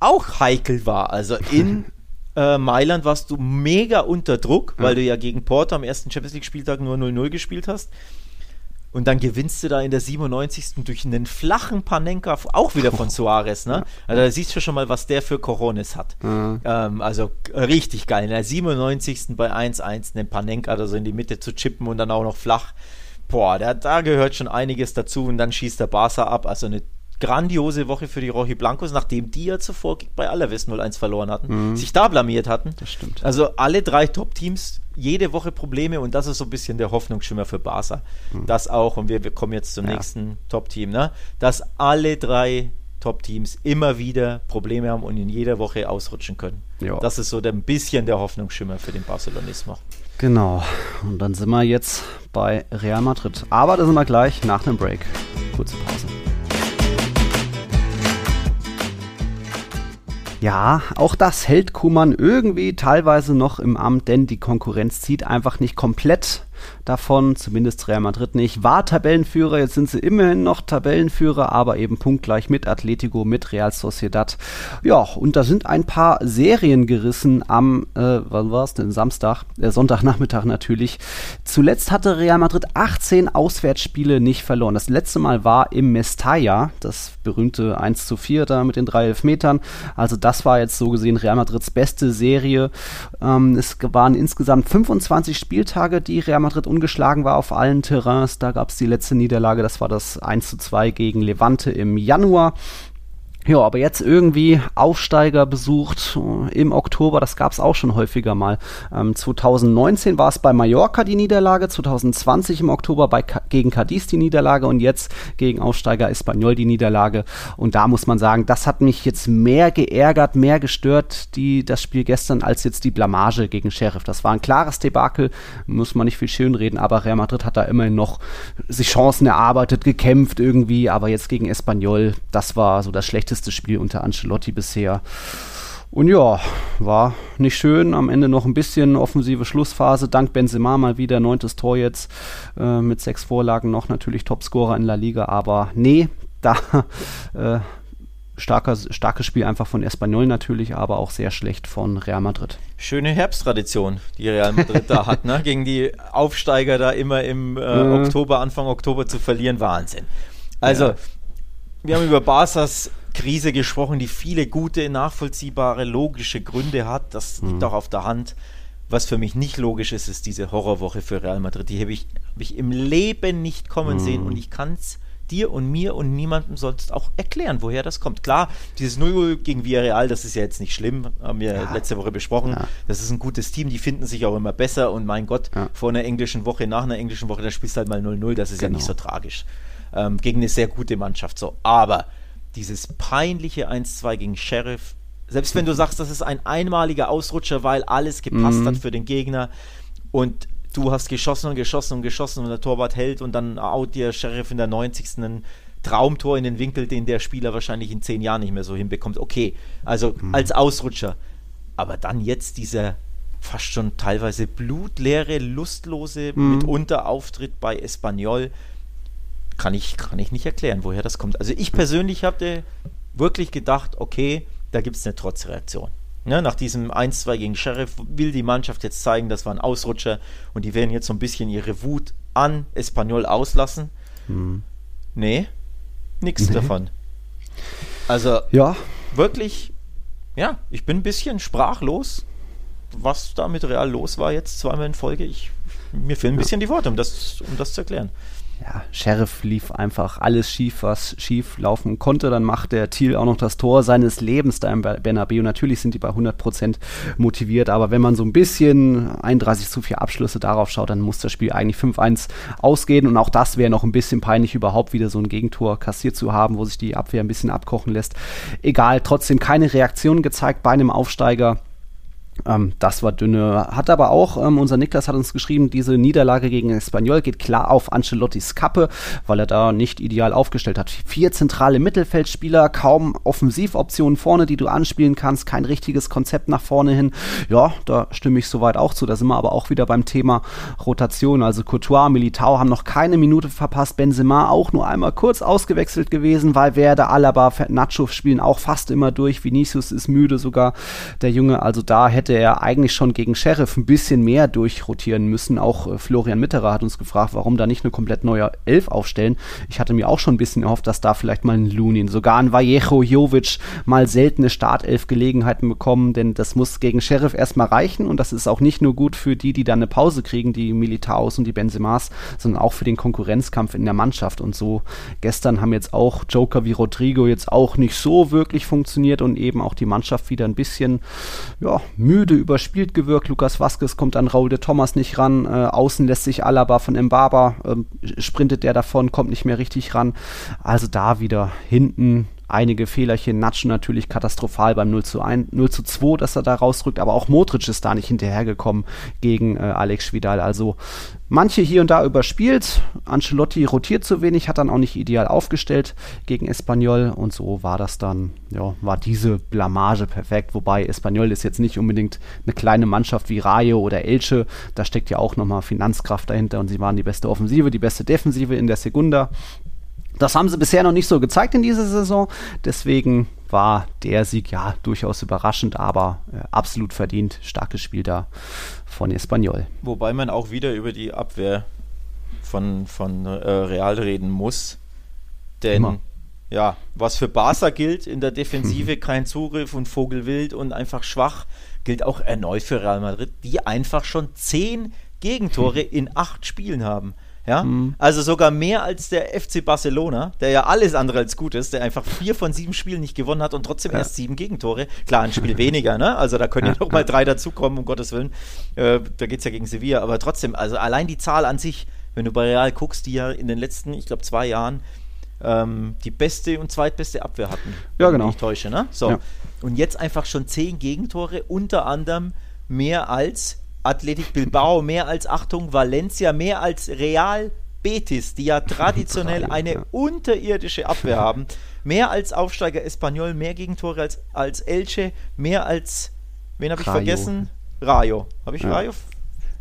auch heikel war. Also in äh, Mailand warst du mega unter Druck, weil du ja gegen Porto am ersten Champions League-Spieltag nur 0-0 gespielt hast. Und dann gewinnst du da in der 97. durch einen flachen Panenka, auch wieder von Suarez, ne? Also da siehst du schon mal, was der für Coronis hat. Mhm. Ähm, also richtig geil. In der 97. bei 1-1 einen Panenka da so in die Mitte zu chippen und dann auch noch flach. Boah, da, da gehört schon einiges dazu und dann schießt der Barca ab. Also eine grandiose Woche für die Rochi Blancos, nachdem die ja zuvor bei Alaves 0-1 verloren hatten, mhm. sich da blamiert hatten. Das stimmt. Also alle drei Top-Teams jede Woche Probleme und das ist so ein bisschen der Hoffnungsschimmer für Barca. Mhm. Das auch, und wir, wir kommen jetzt zum ja. nächsten Top-Team, ne? dass alle drei Top-Teams immer wieder Probleme haben und in jeder Woche ausrutschen können. Ja. Das ist so ein bisschen der Hoffnungsschimmer für den Barcelonismo. Genau. Und dann sind wir jetzt bei Real Madrid. Aber da sind wir gleich nach dem Break. Kurze Pause. Ja, auch das hält Kuman irgendwie teilweise noch im Amt, denn die Konkurrenz zieht einfach nicht komplett davon, zumindest Real Madrid nicht. War Tabellenführer, jetzt sind sie immerhin noch Tabellenführer, aber eben punktgleich mit Atletico, mit Real Sociedad. Ja, und da sind ein paar Serien gerissen am, äh, wann war es denn, Samstag, äh, Sonntagnachmittag natürlich. Zuletzt hatte Real Madrid 18 Auswärtsspiele nicht verloren. Das letzte Mal war im Mestalla, das berühmte 1 zu 4 da mit den drei Elfmetern. Also das war jetzt so gesehen Real Madrids beste Serie. Ähm, es waren insgesamt 25 Spieltage, die Real Madrid ungeschlagen war auf allen Terrains. Da gab es die letzte Niederlage, das war das 1 zu 2 gegen Levante im Januar. Ja, aber jetzt irgendwie Aufsteiger besucht äh, im Oktober, das gab es auch schon häufiger mal. Ähm, 2019 war es bei Mallorca die Niederlage, 2020 im Oktober bei, gegen Cadiz die Niederlage und jetzt gegen Aufsteiger Espanyol die Niederlage. Und da muss man sagen, das hat mich jetzt mehr geärgert, mehr gestört, die, das Spiel gestern, als jetzt die Blamage gegen Sheriff. Das war ein klares Debakel, muss man nicht viel schönreden, aber Real Madrid hat da immerhin noch sich Chancen erarbeitet, gekämpft irgendwie, aber jetzt gegen Espanyol, das war so das schlechteste schlechteste Spiel unter Ancelotti bisher. Und ja, war nicht schön. Am Ende noch ein bisschen offensive Schlussphase. Dank Benzema mal wieder neuntes Tor jetzt äh, mit sechs Vorlagen noch natürlich Topscorer in La Liga. Aber nee, da äh, starker, starkes Spiel einfach von Espanyol natürlich, aber auch sehr schlecht von Real Madrid. Schöne Herbsttradition, die Real Madrid da hat, ne? gegen die Aufsteiger da immer im äh, mhm. Oktober, Anfang Oktober zu verlieren. Wahnsinn. Also, ja. wir haben über Barca's Krise gesprochen, die viele gute, nachvollziehbare, logische Gründe hat. Das liegt mhm. auch auf der Hand. Was für mich nicht logisch ist, ist diese Horrorwoche für Real Madrid. Die habe ich, hab ich im Leben nicht kommen mhm. sehen und ich kann es dir und mir und niemandem sonst auch erklären, woher das kommt. Klar, dieses 0 gegen Villarreal, das ist ja jetzt nicht schlimm, haben wir ja. letzte Woche besprochen. Ja. Das ist ein gutes Team, die finden sich auch immer besser und mein Gott, ja. vor einer englischen Woche, nach einer englischen Woche, da spielst du halt mal 0-0, das ist genau. ja nicht so tragisch. Ähm, gegen eine sehr gute Mannschaft so. Aber dieses peinliche 1-2 gegen Sheriff, Selbst wenn du sagst, das ist ein einmaliger Ausrutscher, weil alles gepasst Mhm. hat für den Gegner und du hast geschossen und geschossen und geschossen und der Torwart hält und dann out dir Sheriff in der 90. ein Traumtor in den Winkel, den der Spieler wahrscheinlich in zehn Jahren nicht mehr so hinbekommt. Okay, also als Ausrutscher. Aber dann jetzt dieser fast schon teilweise blutleere, lustlose, mitunter Auftritt bei Espanyol, kann ich, kann ich nicht erklären, woher das kommt. Also ich persönlich habe wirklich gedacht, okay, da gibt es eine Trotzreaktion. Ne, nach diesem 1-2 gegen Sheriff will die Mannschaft jetzt zeigen, das war ein Ausrutscher und die werden jetzt so ein bisschen ihre Wut an Espanyol auslassen. Nee, nichts davon. Also Ja, wirklich, ja, ich bin ein bisschen sprachlos, was da mit Real los war jetzt zweimal in Folge. Ich, mir fehlen ein bisschen die Worte, um das, um das zu erklären. Ja, Sheriff lief einfach alles schief, was schief laufen konnte. Dann macht der Thiel auch noch das Tor seines Lebens da im Ber- Bernabeu. Natürlich sind die bei 100% motiviert, aber wenn man so ein bisschen 31 zu 4 Abschlüsse darauf schaut, dann muss das Spiel eigentlich 5-1 ausgehen und auch das wäre noch ein bisschen peinlich, überhaupt wieder so ein Gegentor kassiert zu haben, wo sich die Abwehr ein bisschen abkochen lässt. Egal, trotzdem keine Reaktion gezeigt bei einem Aufsteiger. Ähm, das war dünne. Hat aber auch, ähm, unser Niklas hat uns geschrieben, diese Niederlage gegen Espanyol geht klar auf Ancelottis Kappe, weil er da nicht ideal aufgestellt hat. Vier zentrale Mittelfeldspieler, kaum Offensivoptionen vorne, die du anspielen kannst, kein richtiges Konzept nach vorne hin. Ja, da stimme ich soweit auch zu. Da sind wir aber auch wieder beim Thema Rotation. Also Courtois, Militao haben noch keine Minute verpasst. Benzema auch nur einmal kurz ausgewechselt gewesen, weil Werde, Alaba, Nacho spielen auch fast immer durch. Vinicius ist müde sogar, der Junge. Also da hätte er eigentlich schon gegen Sheriff ein bisschen mehr durchrotieren müssen. Auch äh, Florian Mitterer hat uns gefragt, warum da nicht eine komplett neue Elf aufstellen. Ich hatte mir auch schon ein bisschen erhofft, dass da vielleicht mal ein Lunin, sogar ein Vallejo, Jovic mal seltene Startelf-Gelegenheiten bekommen, denn das muss gegen Sheriff erstmal reichen und das ist auch nicht nur gut für die, die dann eine Pause kriegen, die Militaos und die Benzemas, sondern auch für den Konkurrenzkampf in der Mannschaft und so. Gestern haben jetzt auch Joker wie Rodrigo jetzt auch nicht so wirklich funktioniert und eben auch die Mannschaft wieder ein bisschen, ja, müde überspielt gewirkt. Lukas Vasquez kommt an Raul de Thomas nicht ran. Äh, außen lässt sich Alaba von Mbaba, ähm, sprintet der davon, kommt nicht mehr richtig ran. Also da wieder hinten einige Fehlerchen. Natschen natürlich katastrophal beim 0 zu 1, 0 zu 2, dass er da rausrückt, aber auch Modric ist da nicht hinterhergekommen gegen äh, Alex Vidal. Also manche hier und da überspielt. Ancelotti rotiert zu wenig, hat dann auch nicht ideal aufgestellt gegen Espanyol und so war das dann, ja, war diese Blamage perfekt. Wobei Espanyol ist jetzt nicht unbedingt eine kleine Mannschaft wie Rayo oder Elche. Da steckt ja auch nochmal Finanzkraft dahinter und sie waren die beste Offensive, die beste Defensive in der Segunda. Das haben sie bisher noch nicht so gezeigt in dieser Saison. Deswegen war der Sieg ja durchaus überraschend, aber äh, absolut verdient. Starkes Spiel da von Espanyol. Wobei man auch wieder über die Abwehr von, von äh, Real reden muss. Denn Immer. ja, was für Barca gilt in der Defensive, kein Zugriff und Vogelwild und einfach schwach, gilt auch erneut für Real Madrid, die einfach schon zehn Gegentore in acht Spielen haben. Ja, also sogar mehr als der FC Barcelona, der ja alles andere als gut ist, der einfach vier von sieben Spielen nicht gewonnen hat und trotzdem erst sieben Gegentore. Klar, ein Spiel weniger, ne? Also da können ja, noch mal drei dazukommen, um Gottes Willen. Äh, da geht es ja gegen Sevilla, aber trotzdem, also allein die Zahl an sich, wenn du bei Real guckst, die ja in den letzten, ich glaube, zwei Jahren ähm, die beste und zweitbeste Abwehr hatten. Ja, wenn genau. Ich mich täusche, ne? So. Ja. Und jetzt einfach schon zehn Gegentore, unter anderem mehr als Athletic Bilbao, mehr als Achtung, Valencia, mehr als Real Betis, die ja traditionell eine unterirdische Abwehr haben. Mehr als Aufsteiger Espanyol, mehr Gegentore als, als Elche, mehr als, wen habe ich Rayo. vergessen? Rayo. Habe ich Ja. Rayo?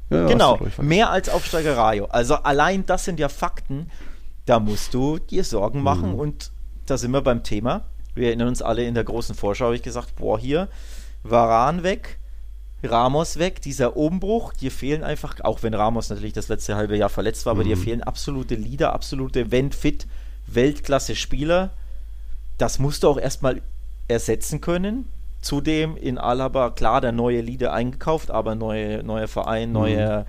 Ja, genau, mehr als Aufsteiger Rayo. Also allein das sind ja Fakten, da musst du dir Sorgen machen Mhm. und da sind wir beim Thema. Wir erinnern uns alle in der großen Vorschau, habe ich gesagt, boah, hier, Varan weg, Ramos weg, dieser Umbruch, dir fehlen einfach, auch wenn Ramos natürlich das letzte halbe Jahr verletzt war, aber dir fehlen absolute Leader, absolute, wenn fit, Weltklasse-Spieler. Das musst du auch erstmal ersetzen können. Zudem in Alaba, klar, der neue Leader eingekauft, aber neue, neuer Verein, neue,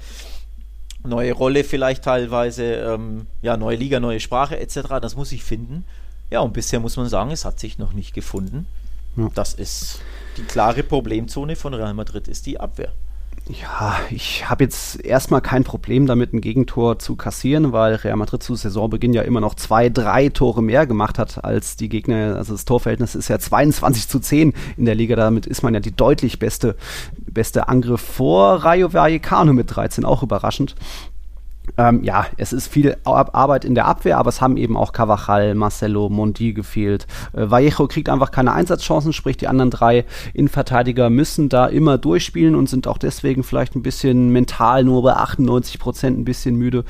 neue Rolle vielleicht teilweise, ähm, ja, neue Liga, neue Sprache etc. Das muss ich finden. Ja, und bisher muss man sagen, es hat sich noch nicht gefunden. Ja. Das ist die klare Problemzone von Real Madrid, ist die Abwehr. Ja, ich habe jetzt erstmal kein Problem damit, ein Gegentor zu kassieren, weil Real Madrid zu Saisonbeginn ja immer noch zwei, drei Tore mehr gemacht hat als die Gegner. Also das Torverhältnis ist ja 22 zu 10 in der Liga. Damit ist man ja die deutlich beste, beste Angriff vor Rayo Vallecano mit 13, auch überraschend. Ähm, ja, es ist viel Arbeit in der Abwehr, aber es haben eben auch Cavachal, Marcelo, Mondi gefehlt. Äh, Vallejo kriegt einfach keine Einsatzchancen, sprich die anderen drei Innenverteidiger müssen da immer durchspielen und sind auch deswegen vielleicht ein bisschen mental nur bei 98 Prozent ein bisschen müde.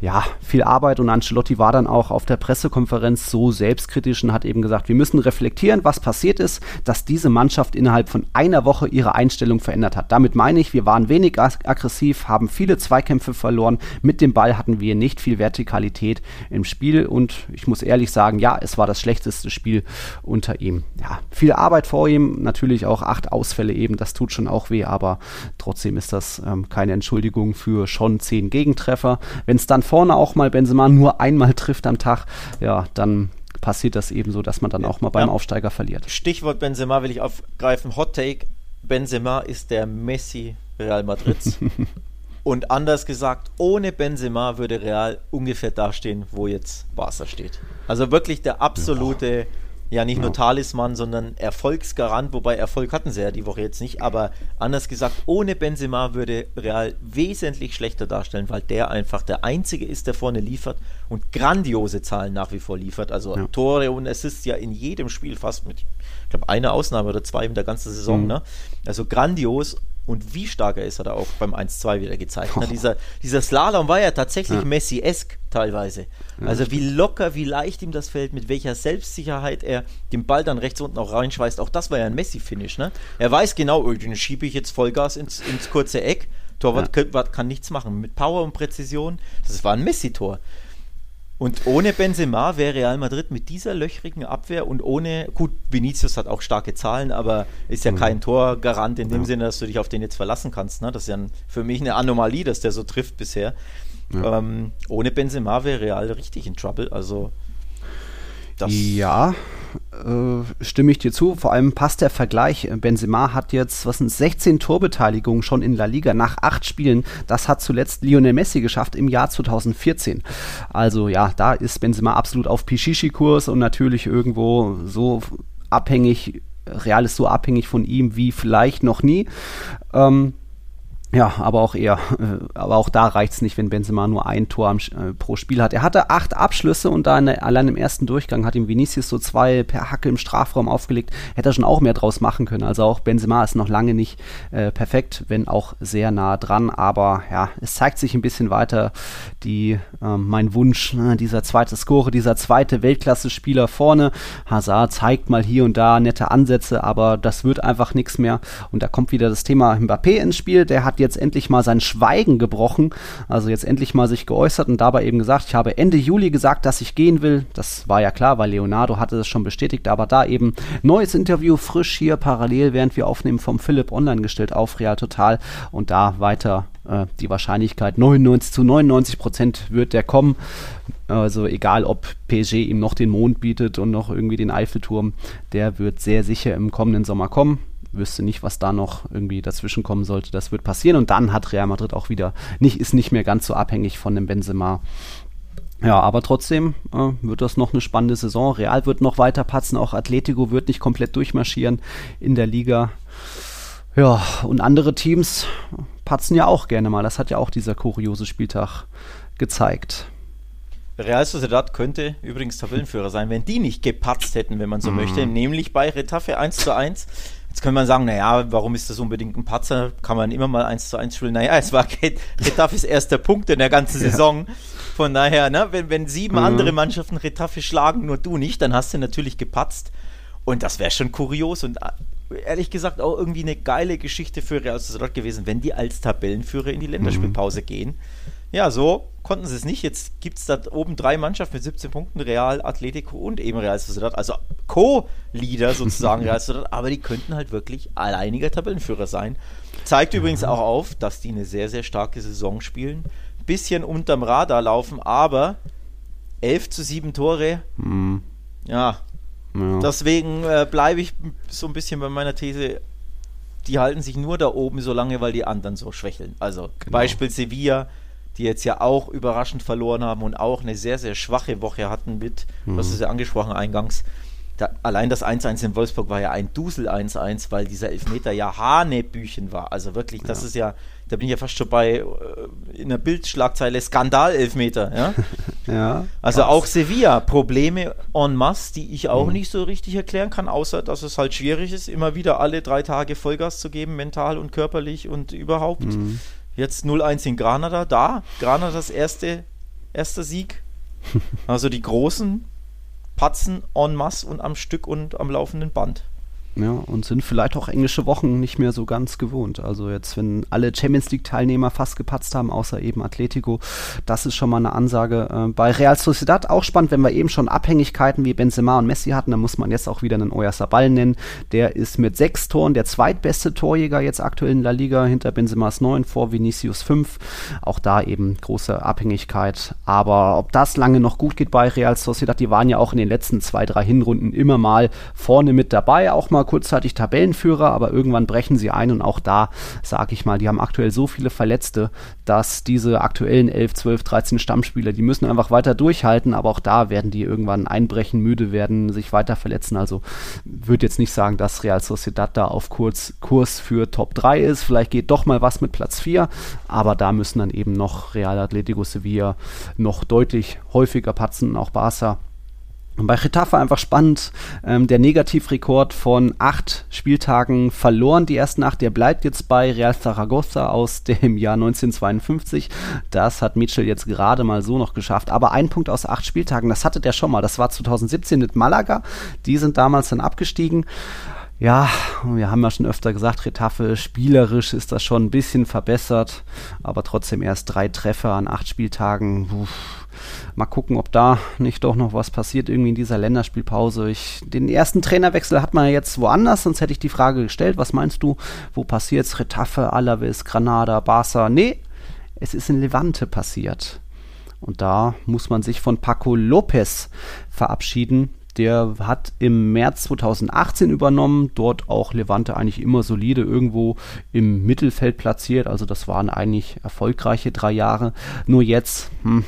Ja, viel Arbeit und Ancelotti war dann auch auf der Pressekonferenz so selbstkritisch und hat eben gesagt, wir müssen reflektieren, was passiert ist, dass diese Mannschaft innerhalb von einer Woche ihre Einstellung verändert hat. Damit meine ich, wir waren wenig aggressiv, haben viele Zweikämpfe verloren mit dem Ball hatten wir nicht viel Vertikalität im Spiel und ich muss ehrlich sagen, ja, es war das schlechteste Spiel unter ihm. Ja, viel Arbeit vor ihm, natürlich auch acht Ausfälle eben, das tut schon auch weh, aber trotzdem ist das ähm, keine Entschuldigung für schon zehn Gegentreffer. Wenn es dann vorne auch mal Benzema nur einmal trifft am Tag, ja, dann passiert das eben so, dass man dann auch mal beim ja. Aufsteiger verliert. Stichwort Benzema will ich aufgreifen. Hot Take. Benzema ist der Messi Real Madrids. Und anders gesagt, ohne Benzema würde Real ungefähr dastehen, wo jetzt Barca steht. Also wirklich der absolute, ja nicht nur Talisman, sondern Erfolgsgarant, wobei Erfolg hatten sie ja die Woche jetzt nicht, aber anders gesagt, ohne Benzema würde Real wesentlich schlechter darstellen, weil der einfach der Einzige ist, der vorne liefert und grandiose Zahlen nach wie vor liefert. Also ja. Tore und Assists ja in jedem Spiel fast mit, ich glaube, einer Ausnahme oder zwei in der ganzen Saison. Mhm. Ne? Also grandios und wie stark er ist, hat er auch beim 1-2 wieder gezeigt. Ne? Dieser, dieser Slalom war ja tatsächlich ja. Messi-esk teilweise. Also wie locker, wie leicht ihm das fällt, mit welcher Selbstsicherheit er den Ball dann rechts unten auch reinschweißt. Auch das war ja ein Messi-Finish. Ne? Er weiß genau, oh, den schiebe ich jetzt Vollgas ins, ins kurze Eck. Torwart ja. kann, kann, nichts machen. Mit Power und Präzision, das war ein Messi-Tor. Und ohne Benzema wäre Real Madrid mit dieser löchrigen Abwehr und ohne, gut, Vinicius hat auch starke Zahlen, aber ist ja mhm. kein Torgarant in dem ja. Sinne, dass du dich auf den jetzt verlassen kannst. Ne? Das ist ja ein, für mich eine Anomalie, dass der so trifft bisher. Ja. Ähm, ohne Benzema wäre Real richtig in Trouble. Also das ja, äh, stimme ich dir zu. Vor allem passt der Vergleich. Benzema hat jetzt, was sind 16 Torbeteiligungen schon in La Liga nach acht Spielen. Das hat zuletzt Lionel Messi geschafft im Jahr 2014. Also ja, da ist Benzema absolut auf Pichichi-Kurs und natürlich irgendwo so abhängig, Real ist so abhängig von ihm wie vielleicht noch nie. Ähm, ja, aber auch eher, äh, aber auch da reicht es nicht, wenn Benzema nur ein Tor am, äh, pro Spiel hat. Er hatte acht Abschlüsse und da der, allein im ersten Durchgang hat ihm Vinicius so zwei per Hacke im Strafraum aufgelegt. Hätte er schon auch mehr draus machen können. Also auch Benzema ist noch lange nicht äh, perfekt, wenn auch sehr nah dran. Aber ja, es zeigt sich ein bisschen weiter die, ähm, mein Wunsch, ne, dieser zweite Score, dieser zweite Weltklasse-Spieler vorne. Hazard zeigt mal hier und da nette Ansätze, aber das wird einfach nichts mehr. Und da kommt wieder das Thema Mbappé ins Spiel. Der hat jetzt endlich mal sein Schweigen gebrochen, also jetzt endlich mal sich geäußert und dabei eben gesagt, ich habe Ende Juli gesagt, dass ich gehen will. Das war ja klar, weil Leonardo hatte das schon bestätigt, aber da eben neues Interview frisch hier parallel, während wir aufnehmen, vom Philipp online gestellt auf Real Total und da weiter äh, die Wahrscheinlichkeit 99 zu 99 Prozent wird der kommen. Also egal, ob PSG ihm noch den Mond bietet und noch irgendwie den Eiffelturm, der wird sehr sicher im kommenden Sommer kommen wüsste nicht, was da noch irgendwie dazwischen kommen sollte. Das wird passieren und dann hat Real Madrid auch wieder nicht, ist nicht mehr ganz so abhängig von dem Benzema. Ja, aber trotzdem äh, wird das noch eine spannende Saison. Real wird noch weiter patzen, auch Atletico wird nicht komplett durchmarschieren in der Liga. Ja, und andere Teams patzen ja auch gerne mal. Das hat ja auch dieser kuriose Spieltag gezeigt. Real Sociedad könnte übrigens Tabellenführer sein, wenn die nicht gepatzt hätten, wenn man so mm. möchte, nämlich bei Retafe 1 zu 1. Jetzt könnte man sagen, naja, warum ist das unbedingt ein Patzer? Kann man immer mal 1 zu 1 spielen. Naja, es war Retafes erster Punkt in der ganzen Saison. Ja. Von daher, ne, wenn, wenn sieben mhm. andere Mannschaften Retafe schlagen, nur du nicht, dann hast du natürlich gepatzt. Und das wäre schon kurios und äh, ehrlich gesagt auch irgendwie eine geile Geschichte für Real Sociedad gewesen, wenn die als Tabellenführer in die Länderspielpause mhm. gehen. Ja, so konnten sie es nicht. Jetzt gibt es da oben drei Mannschaften mit 17 Punkten, Real, Atletico und eben Real Sociedad, also Co-Leader sozusagen Real Sociedad, aber die könnten halt wirklich alleiniger Tabellenführer sein. Zeigt übrigens auch auf, dass die eine sehr, sehr starke Saison spielen. Bisschen unterm Radar laufen, aber 11 zu 7 Tore, mhm. ja, ja. Deswegen äh, bleibe ich so ein bisschen bei meiner These, die halten sich nur da oben so lange, weil die anderen so schwächeln. Also Genau. Beispiel Sevilla, die jetzt ja auch überraschend verloren haben und auch eine sehr, sehr schwache Woche hatten mit, Mhm. hast es ja angesprochen eingangs, da, allein das 1-1 in Wolfsburg war ja ein Dusel 1-1, weil dieser Elfmeter ja Hanebüchen war. Also wirklich, das ist ja, da bin ich ja fast schon bei äh, in der Bildschlagzeile Skandal-Elfmeter. Ja? Ja. Also Was? auch Sevilla, Probleme en masse, die ich auch nicht so richtig erklären kann, außer dass es halt schwierig ist, immer wieder alle drei Tage Vollgas zu geben, mental und körperlich und überhaupt. Jetzt 0-1 in Granada, da, Granadas erste, erster Sieg. Also die großen patzen en masse und am Stück und am laufenden Band. Ja, und sind vielleicht auch englische Wochen nicht mehr so ganz gewohnt. Also jetzt, wenn alle Champions League-Teilnehmer fast gepatzt haben, außer eben Atletico, das ist schon mal eine Ansage. Äh, bei Real Sociedad auch spannend, wenn wir eben schon Abhängigkeiten wie Benzema und Messi hatten, dann muss man jetzt auch wieder einen Oyarzabal nennen. Der ist mit sechs Toren der zweitbeste Torjäger jetzt aktuell in La Liga, hinter Benzemas neun, vor Vinicius fünf. Auch da eben große Abhängigkeit. Aber ob das lange noch gut geht bei Real Sociedad, die waren ja auch in den letzten zwei, drei Hinrunden immer mal vorne mit dabei, auch mal kurzzeitig Tabellenführer, aber irgendwann brechen sie ein und auch da, sage ich mal, die haben aktuell so viele Verletzte, dass diese aktuellen 11, 12, 13 Stammspieler, die müssen einfach weiter durchhalten, aber auch da werden die irgendwann einbrechen, müde werden, sich weiter verletzen. Also würde jetzt nicht sagen, dass Real Sociedad da auf Kurs, Kurs für Top 3 ist. Vielleicht geht doch mal was mit Platz 4, aber da müssen dann eben noch Real Atletico Sevilla noch deutlich häufiger patzen, auch Barca. Und bei Getafe einfach spannend, ähm, der Negativrekord von acht Spieltagen verloren, die ersten acht, der bleibt jetzt bei Real Zaragoza aus dem Jahr 1952. Das hat Mitchell jetzt gerade mal so noch geschafft. Aber ein Punkt aus acht Spieltagen, das hatte der schon mal. Das war 2017 mit Malaga. Die sind damals dann abgestiegen. Ja, wir haben ja schon öfter gesagt, Retafe spielerisch ist das schon ein bisschen verbessert, aber trotzdem erst drei Treffer an acht Spieltagen. Uff. Mal gucken, ob da nicht doch noch was passiert irgendwie in dieser Länderspielpause. Ich, den ersten Trainerwechsel hat man jetzt woanders, sonst hätte ich die Frage gestellt, was meinst du, wo passiert's? Retafe, Alaves, Granada, Barca? Nee, es ist in Levante passiert. Und da muss man sich von Paco Lopez verabschieden. Der hat im März 2018 übernommen, dort auch Levante eigentlich immer solide irgendwo im Mittelfeld platziert. Also das waren eigentlich erfolgreiche drei Jahre. Nur jetzt, hm,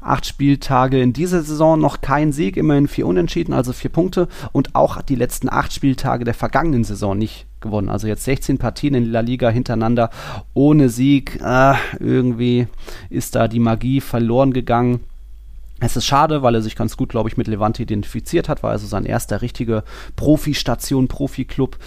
acht Spieltage in dieser Saison noch kein Sieg, immerhin vier Unentschieden, also vier Punkte und auch die letzten acht Spieltage der vergangenen Saison nicht gewonnen. Also jetzt 16 Partien in La Liga hintereinander ohne Sieg. Äh, irgendwie ist da die Magie verloren gegangen. Es ist schade, weil er sich ganz gut, glaube ich, mit Levante identifiziert hat, war also sein erster richtige Profi-Station, Profi-Club.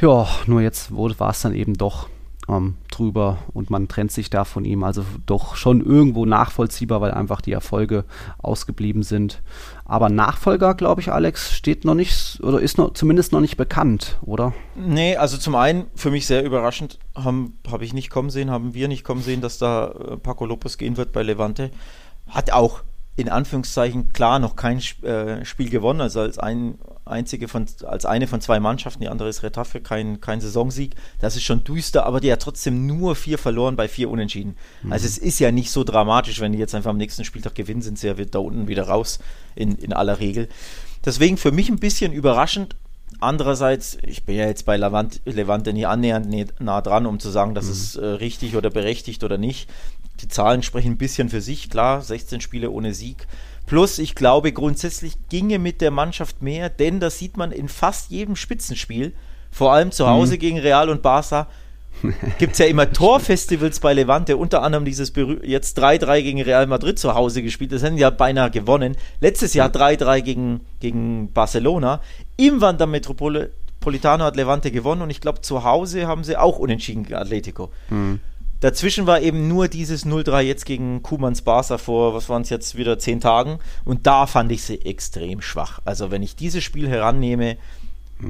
Ja, nur jetzt war es dann eben doch ähm, drüber und man trennt sich da von ihm. Also doch schon irgendwo nachvollziehbar, weil einfach die Erfolge ausgeblieben sind. Aber Nachfolger, glaube ich, Alex, steht noch nicht oder ist noch, zumindest noch nicht bekannt, oder? Nee, also zum einen für mich sehr überraschend, habe hab ich nicht kommen sehen, haben wir nicht kommen sehen, dass da äh, Paco Lopez gehen wird bei Levante. Hat auch in Anführungszeichen klar noch kein äh, Spiel gewonnen, also als ein einzige von als eine von zwei Mannschaften, die andere ist Retafe, kein, kein Saisonsieg. Das ist schon düster, aber die hat trotzdem nur vier verloren bei vier Unentschieden. Mhm. Also es ist ja nicht so dramatisch, wenn die jetzt einfach am nächsten Spieltag gewinnen, sind sie ja da unten wieder raus in, in aller Regel. Deswegen für mich ein bisschen überraschend. Andererseits, ich bin ja jetzt bei Levante, nie annähernd nah dran, um zu sagen, dass mhm. es äh, richtig oder berechtigt oder nicht. Die Zahlen sprechen ein bisschen für sich, klar, 16 Spiele ohne Sieg. Plus, ich glaube, grundsätzlich ginge mit der Mannschaft mehr, denn das sieht man in fast jedem Spitzenspiel, vor allem zu Hause mhm. gegen Real und Barca, gibt es ja immer Torfestivals bei Levante, unter anderem dieses jetzt 3-3 gegen Real Madrid zu Hause gespielt, das haben ja beinahe gewonnen. Letztes Jahr 3-3 gegen, gegen Barcelona. Im Wanda Metropolitano hat Levante gewonnen und ich glaube, zu Hause haben sie auch unentschieden gegen Atletico. Mhm. Dazwischen war eben nur dieses 0-3 jetzt gegen Kumans Barca vor, was waren es jetzt wieder, zehn Tagen. Und da fand ich sie extrem schwach. Also wenn ich dieses Spiel herannehme,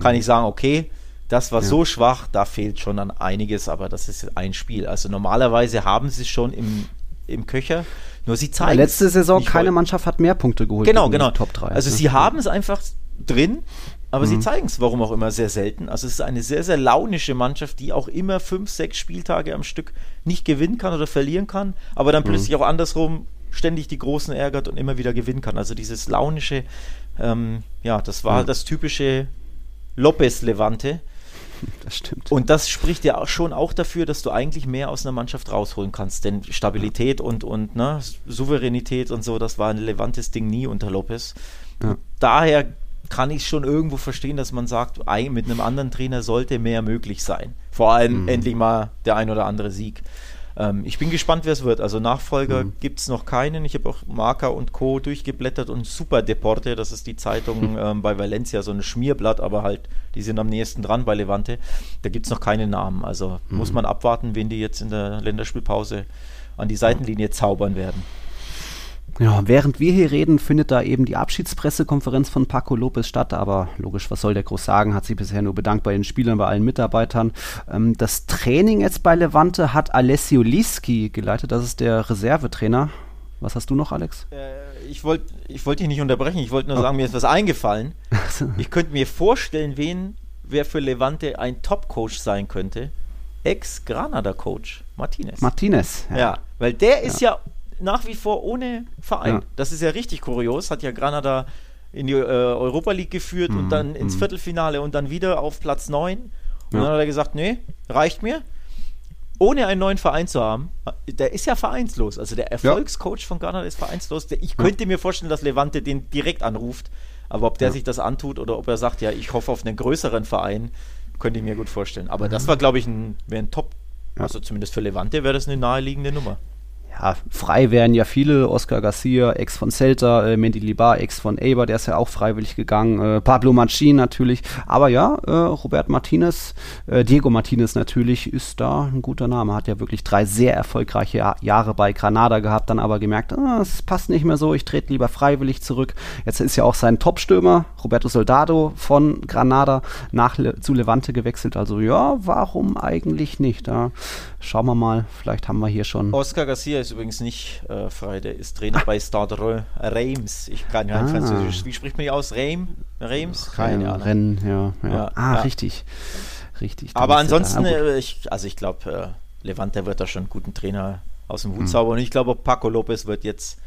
kann ich sagen, okay, das war ja. so schwach, da fehlt schon an einiges, aber das ist ein Spiel. Also normalerweise haben sie es schon im, im Köcher, nur sie zeigen ja, Letzte Saison, keine. Mannschaft hat mehr Punkte geholt. Genau, genau. Top 3. Also ne? sie haben es einfach drin, aber mhm. sie zeigen es, warum auch immer, sehr selten. Also es ist eine sehr, sehr launische Mannschaft, die auch immer fünf, sechs Spieltage am Stück nicht gewinnen kann oder verlieren kann, aber dann mhm. plötzlich auch andersrum ständig die Großen ärgert und immer wieder gewinnen kann. Also dieses launische, ähm, ja, das war mhm. das typische Lopez-Levante. Das stimmt. Und das spricht ja auch schon auch dafür, dass du eigentlich mehr aus einer Mannschaft rausholen kannst. Denn Stabilität und, und ne, Souveränität und so, das war ein relevantes Ding nie unter Lopez. Ja. Daher kann ich schon irgendwo verstehen, dass man sagt, mit einem anderen Trainer sollte mehr möglich sein. Vor allem mhm. endlich mal der ein oder andere Sieg. Ähm, ich bin gespannt, wer es wird. Also Nachfolger mhm. gibt es noch keinen. Ich habe auch Marca und Co. durchgeblättert und Super Deporte, das ist die Zeitung ähm, bei Valencia, so ein Schmierblatt, aber halt, die sind am nächsten dran bei Levante. Da gibt es noch keine Namen. Also mhm. muss man abwarten, wen die jetzt in der Länderspielpause an die Seitenlinie zaubern werden. Ja, während wir hier reden, findet da eben die Abschiedspressekonferenz von Paco Lopez statt. Aber logisch, was soll der groß sagen? Hat sich bisher nur bedankt bei den Spielern, bei allen Mitarbeitern. Ähm, das Training jetzt bei Levante hat Alessio Liski geleitet. Das ist der Reservetrainer. Was hast du noch, Alex? Äh, ich wollte ich wollt dich nicht unterbrechen. Ich wollte nur oh. sagen, mir ist was eingefallen. ich könnte mir vorstellen, wen wer für Levante ein Top-Coach sein könnte. Ex-Granada-Coach, Martinez. Martinez. Ja. ja. weil der ist ja nach wie vor ohne Verein. Ja. Das ist ja richtig kurios. Hat ja Granada in die äh, Europa League geführt mhm. und dann ins mhm. Viertelfinale und dann wieder auf Platz 9. Und ja. dann hat er gesagt, nee, reicht mir. Ohne einen neuen Verein zu haben, der ist ja vereinslos. Also der Erfolgscoach ja. von Granada ist vereinslos. Ich könnte mir vorstellen, dass Levante den direkt anruft. Aber ob der sich das antut oder ob er sagt, ja, ich hoffe auf einen größeren Verein, könnte ich mir gut vorstellen. Aber das war, glaube ich, ein, ein Top, also zumindest für Levante wäre das eine naheliegende Nummer ja, frei wären ja viele. Oscar Garcia, Ex von Celta, äh, Mendy Libar, Ex von Eber, der ist ja auch freiwillig gegangen. Äh, Pablo Manchin natürlich. Aber ja, äh, Robert Martinez, äh, Diego Martinez natürlich ist da ein guter Name. Hat ja wirklich drei sehr erfolgreiche Jahr Jahre bei Granada gehabt, dann aber gemerkt, ah, es passt nicht mehr so, ich trete lieber freiwillig zurück. Jetzt ist ja auch sein Topstürmer, Roberto Soldado von Granada nach Le zu Levante gewechselt. Also ja, warum eigentlich nicht? Da schauen wir mal, vielleicht haben wir hier schon. Oscar Garcia ist übrigens nicht äh, frei, der ist Trainer bei Stade Reims. Ich kann ja ah. Französisch. Wie spricht man die aus? Reim? Reims? Keine Ahnung. Rennen, ja, ja. ja ah, ja. richtig. Richtig. Aber ansonsten, äh, ich, also ich glaube, äh, Levante wird da schon einen guten Trainer aus dem Hut hm. zaubern. Und ich glaube, Paco Lopez wird jetzt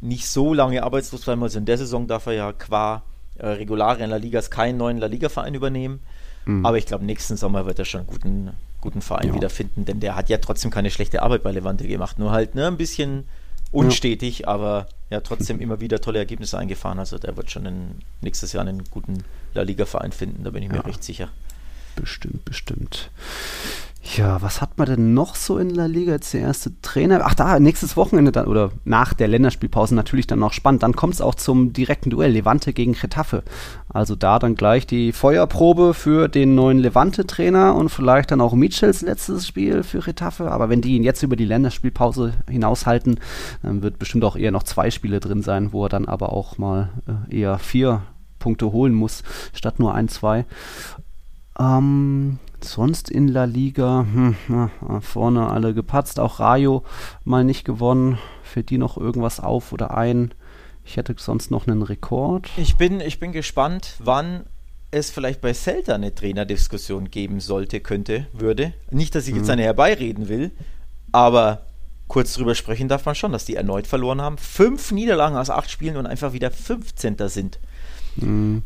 nicht so lange arbeitslos bleiben. Also in der Saison darf er ja qua äh, Regulare in La Liga keinen neuen La Liga-Verein übernehmen. Mhm. Aber ich glaube, nächsten Sommer wird er schon einen guten guten Verein ja. wiederfinden, denn der hat ja trotzdem keine schlechte Arbeit bei Levante gemacht, nur halt ne, ein bisschen unstetig, ja. aber ja trotzdem immer wieder tolle Ergebnisse eingefahren. Also der wird schon in, nächstes Jahr einen guten La Liga-Verein finden, da bin ich mir ja. recht sicher. Bestimmt, bestimmt. Ja, was hat man denn noch so in der Liga? Jetzt der erste Trainer. Ach, da, nächstes Wochenende dann, oder nach der Länderspielpause natürlich dann noch spannend. Dann kommt es auch zum direkten Duell Levante gegen Getafe. Also da dann gleich die Feuerprobe für den neuen Levante-Trainer und vielleicht dann auch Michels letztes Spiel für Getafe. Aber wenn die ihn jetzt über die Länderspielpause hinaushalten, dann wird bestimmt auch eher noch zwei Spiele drin sein, wo er dann aber auch mal äh, eher vier Punkte holen muss, statt nur ein, zwei. Ähm, sonst in La Liga, hm, vorne alle gepatzt, auch Rayo mal nicht gewonnen. Fällt die noch irgendwas auf oder ein? Ich hätte sonst noch einen Rekord. Ich bin, ich bin gespannt, wann es vielleicht bei Celta eine Trainerdiskussion geben sollte, könnte, würde. Nicht, dass ich jetzt mhm. eine herbeireden will, aber kurz drüber sprechen darf man schon, dass die erneut verloren haben. Fünf Niederlagen aus acht Spielen und einfach wieder 15. sind. Mhm.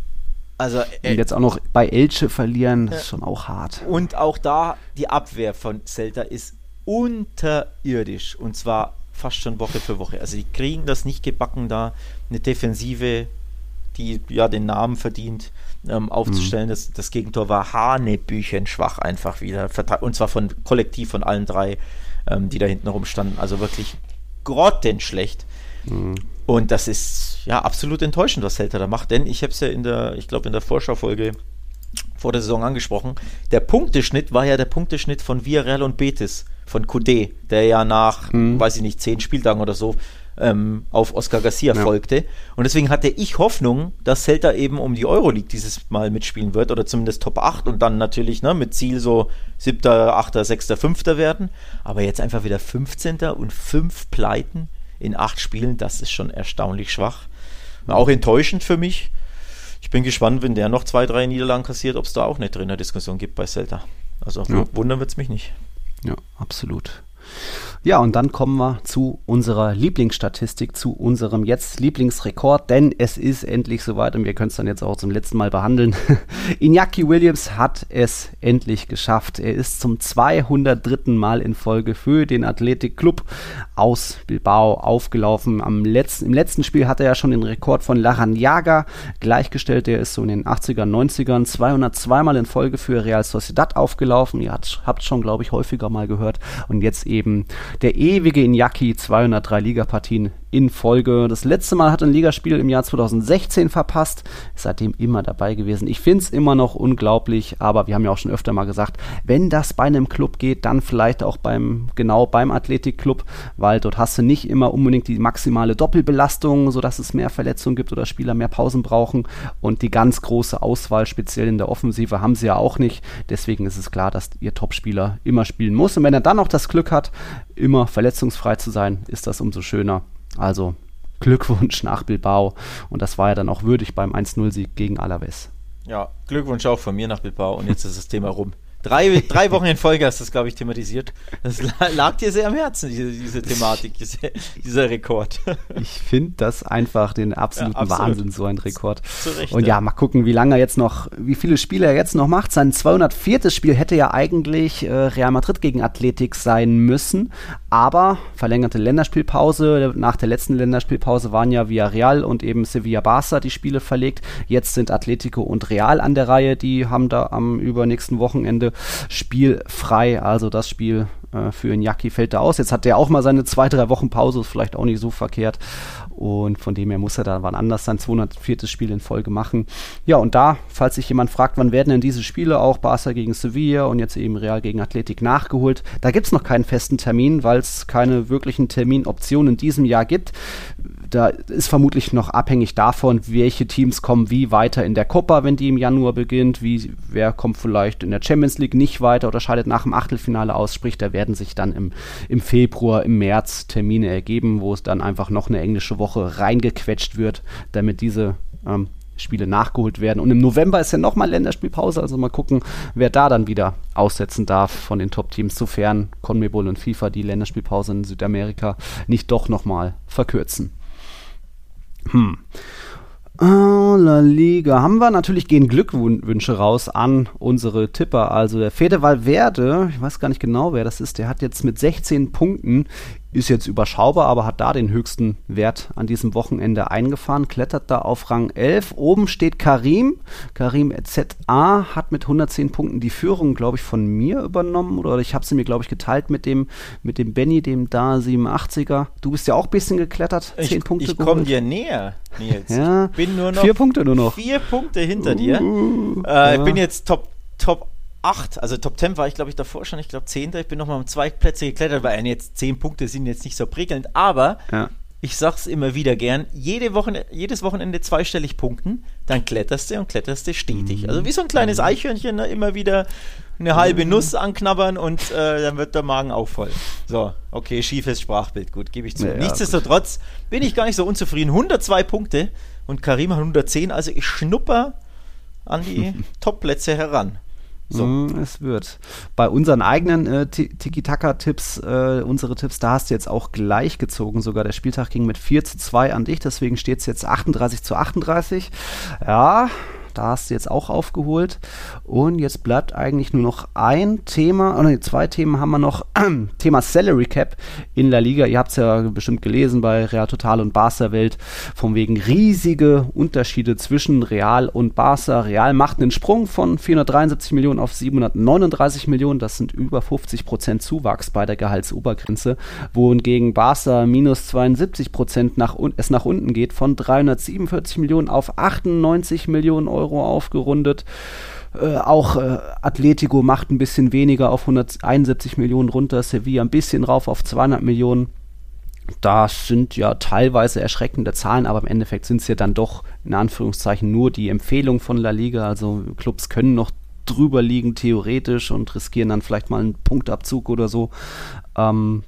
Also, äh, und jetzt auch noch bei Elche verlieren, ist schon auch hart. Und auch da, die Abwehr von Celta ist unterirdisch. Und zwar fast schon Woche für Woche. Also die kriegen das nicht gebacken, da eine Defensive, die ja den Namen verdient, ähm, aufzustellen. Mhm. Das, das Gegentor war hanebüchenschwach einfach wieder. Und zwar von kollektiv von allen drei, ähm, die da hinten rumstanden. Also wirklich grottenschlecht. Mhm. Und das ist ja absolut enttäuschend, was Celta da macht, denn ich habe es ja in der, ich glaube in der Vorschaufolge vor der Saison angesprochen. Der Punkteschnitt war ja der Punkteschnitt von Villarreal und Betis, von Coudet, der ja nach, mhm. weiß ich nicht, zehn Spieltagen oder so ähm, auf Oscar Garcia ja. folgte. Und deswegen hatte ich Hoffnung, dass Celta eben um die Euroleague dieses Mal mitspielen wird oder zumindest Top 8 und dann natürlich ne, mit Ziel so 7., 8., 6., 5. werden. Aber jetzt einfach wieder 15. und 5 Pleiten in acht Spielen, das ist schon erstaunlich schwach. Auch enttäuschend für mich. Ich bin gespannt, wenn der noch zwei, drei Niederlagen kassiert, ob es da auch eine Trainerdiskussion gibt bei Celta. Also ja. wundern wird es mich nicht. Ja, absolut. Ja, und dann kommen wir zu unserer Lieblingsstatistik, zu unserem jetzt Lieblingsrekord, denn es ist endlich soweit und wir können es dann jetzt auch zum letzten Mal behandeln. Iñaki Williams hat es endlich geschafft. Er ist zum 203. Mal in Folge für den Athletic Club aus Bilbao aufgelaufen. Am letzten, Im letzten Spiel hat er ja schon den Rekord von Laranjaga gleichgestellt. Der ist so in den 80er, 90ern 202 Mal in Folge für Real Sociedad aufgelaufen. Ihr habt, schon, glaube ich, häufiger mal gehört. Und jetzt eben der ewige Inyaki, 203 Ligapartien in Folge. Das letzte Mal hat ein Ligaspiel im Jahr 2016 verpasst, ist seitdem immer dabei gewesen. Ich finde es immer noch unglaublich, aber wir haben ja auch schon öfter mal gesagt, wenn das bei einem Club geht, dann vielleicht auch beim, genau beim Athletikclub, weil dort hast du nicht immer unbedingt die maximale Doppelbelastung, sodass es mehr Verletzungen gibt oder Spieler mehr Pausen brauchen und die ganz große Auswahl, speziell in der Offensive, haben sie ja auch nicht. Deswegen ist es klar, dass ihr Topspieler immer spielen muss. Und wenn er dann noch das Glück hat, immer verletzungsfrei zu sein, ist das umso schöner. Also Glückwunsch nach Bilbao. Und das war ja dann auch würdig beim 1-0-Sieg gegen Alaves. Ja, Glückwunsch auch von mir nach Bilbao. Und jetzt ist das Thema rum. Drei, drei Wochen in Folge hast du das, glaube ich, thematisiert. Das lag dir sehr am Herzen, diese, diese Thematik, diese, dieser Rekord. Ich finde das einfach den absoluten ja, absolut. Wahnsinn, so ein Rekord. Zu Recht, Und ja, mal gucken, wie lange er jetzt noch, wie viele Spiele er jetzt noch macht. Sein 204. Spiel hätte ja eigentlich äh, Real Madrid gegen Athletik sein müssen, aber verlängerte Länderspielpause. Nach der letzten Länderspielpause waren ja Villarreal und eben Sevilla Barça die Spiele verlegt. Jetzt sind Atletico und Real an der Reihe. Die haben da am übernächsten Wochenende spielfrei. Also das Spiel äh, für Iñaki fällt da aus. Jetzt hat der auch mal seine zwei, drei Wochen Pause, ist vielleicht auch nicht so verkehrt. Und von dem her muss er da wann anders sein 204. Spiel in Folge machen. Ja, und da, falls sich jemand fragt, wann werden denn diese Spiele auch Barca gegen Sevilla und jetzt eben Real gegen Athletik nachgeholt, da gibt es noch keinen festen Termin, weil es keine wirklichen Terminoptionen in diesem Jahr gibt da ist vermutlich noch abhängig davon, welche Teams kommen wie weiter in der Copa, wenn die im Januar beginnt, wie, wer kommt vielleicht in der Champions League nicht weiter oder scheidet nach dem Achtelfinale aus, sprich, da werden sich dann im, im Februar, im März Termine ergeben, wo es dann einfach noch eine englische Woche reingequetscht wird, damit diese ähm, Spiele nachgeholt werden. Und im November ist ja nochmal Länderspielpause, also mal gucken, wer da dann wieder aussetzen darf von den Top-Teams, sofern CONMEBOL und FIFA die Länderspielpause in Südamerika nicht doch nochmal verkürzen. Hm. Oh, La Liga. Haben wir natürlich gehen Glückwünsche raus an unsere Tipper. Also der Fede Valverde, ich weiß gar nicht genau, wer das ist, der hat jetzt mit 16 Punkten ist jetzt überschaubar, aber hat da den höchsten Wert an diesem Wochenende eingefahren, klettert da auf Rang 11. Oben steht Karim. Karim ZA hat mit 110 Punkten die Führung, glaube ich, von mir übernommen oder ich habe sie mir, glaube ich, geteilt mit dem, mit dem Benny, dem da 87er. Du bist ja auch ein bisschen geklettert, 10 ich, Punkte Ich komme dir näher, Nils. Ja, ich bin nur noch vier Punkte nur noch. Vier Punkte hinter uh, dir. Äh, ja. Ich bin jetzt Top, Top 8, also Top 10 war ich glaube ich davor schon, ich glaube 10. Ich bin nochmal um zwei Plätze geklettert, weil jetzt 10 Punkte sind jetzt nicht so prickelnd, aber ja. ich sag's immer wieder gern, jede Woche, jedes Wochenende zweistellig punkten, dann kletterst du und kletterst du stetig. Mhm. Also wie so ein kleines. Eichhörnchen, ne? immer wieder eine halbe mhm. Nuss anknabbern und äh, dann wird der Magen auch voll. So, okay, schiefes Sprachbild, gut, gebe ich zu. Ja, Nichtsdestotrotz gut. bin ich gar nicht so unzufrieden. 102 Punkte und Karim hat 110, also ich schnupper an die Top-Plätze heran. So. Mm, es wird. Bei unseren eigenen äh, Tiki-Taka-Tipps, äh, unsere Tipps, da hast du jetzt auch gleich gezogen. Sogar der Spieltag ging mit 4 zu 2 an dich, deswegen steht es jetzt 38 zu 38. Ja, da hast du jetzt auch aufgeholt. Und jetzt bleibt eigentlich nur noch ein Thema, oder nee, zwei Themen haben wir noch. Thema Salary Cap in La Liga. Ihr habt es ja bestimmt gelesen bei Real Total und Barca Welt. Von wegen riesige Unterschiede zwischen Real und Barca. Real macht einen Sprung von 473 Millionen auf 739 Millionen. Das sind über 50 Prozent Zuwachs bei der Gehaltsobergrenze. Wohingegen Barca minus 72 Prozent nach, es nach unten geht von 347 Millionen auf 98 Millionen Euro. Euro aufgerundet. Äh, auch äh, Atletico macht ein bisschen weniger auf 171 Millionen runter, Sevilla ein bisschen rauf auf 200 Millionen. Das sind ja teilweise erschreckende Zahlen, aber im Endeffekt sind es ja dann doch in Anführungszeichen nur die Empfehlung von La Liga. Also Clubs können noch drüber liegen theoretisch und riskieren dann vielleicht mal einen Punktabzug oder so. Ähm,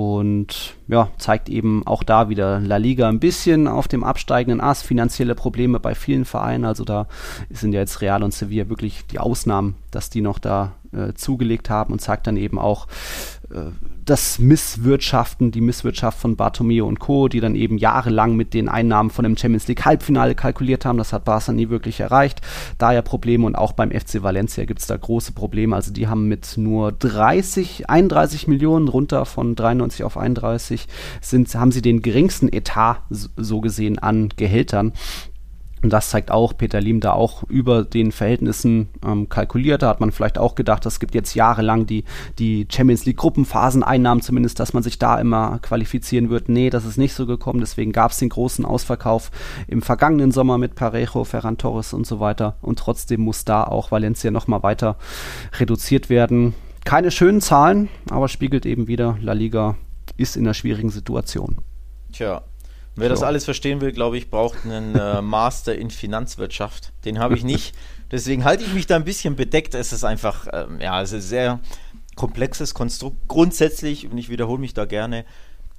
und ja, zeigt eben auch da wieder La Liga ein bisschen auf dem absteigenden Ast, finanzielle Probleme bei vielen Vereinen. Also da sind ja jetzt Real und Sevilla wirklich die Ausnahmen, dass die noch da äh, zugelegt haben und zeigt dann eben auch, das Misswirtschaften, die Misswirtschaft von Bartomeo und Co., die dann eben jahrelang mit den Einnahmen von dem Champions League Halbfinale kalkuliert haben. Das hat Barca nie wirklich erreicht. Daher Probleme und auch beim FC Valencia gibt es da große Probleme. Also die haben mit nur 30, 31 Millionen runter von 93 auf 31 sind, haben sie den geringsten Etat so gesehen an Gehältern. Und das zeigt auch, Peter Lim da auch über den Verhältnissen ähm, kalkuliert. Da hat man vielleicht auch gedacht, es gibt jetzt jahrelang die, die Champions League Gruppenphaseneinnahmen zumindest, dass man sich da immer qualifizieren wird. Nee, das ist nicht so gekommen. Deswegen gab es den großen Ausverkauf im vergangenen Sommer mit Parejo, Ferran Torres und so weiter. Und trotzdem muss da auch Valencia nochmal weiter reduziert werden. Keine schönen Zahlen, aber spiegelt eben wieder, La Liga ist in einer schwierigen Situation. Tja, Wer das alles verstehen will, glaube ich, braucht einen äh, Master in Finanzwirtschaft. Den habe ich nicht. Deswegen halte ich mich da ein bisschen bedeckt. Es ist einfach, ähm, ja, es ist sehr komplexes Konstrukt. Grundsätzlich, und ich wiederhole mich da gerne,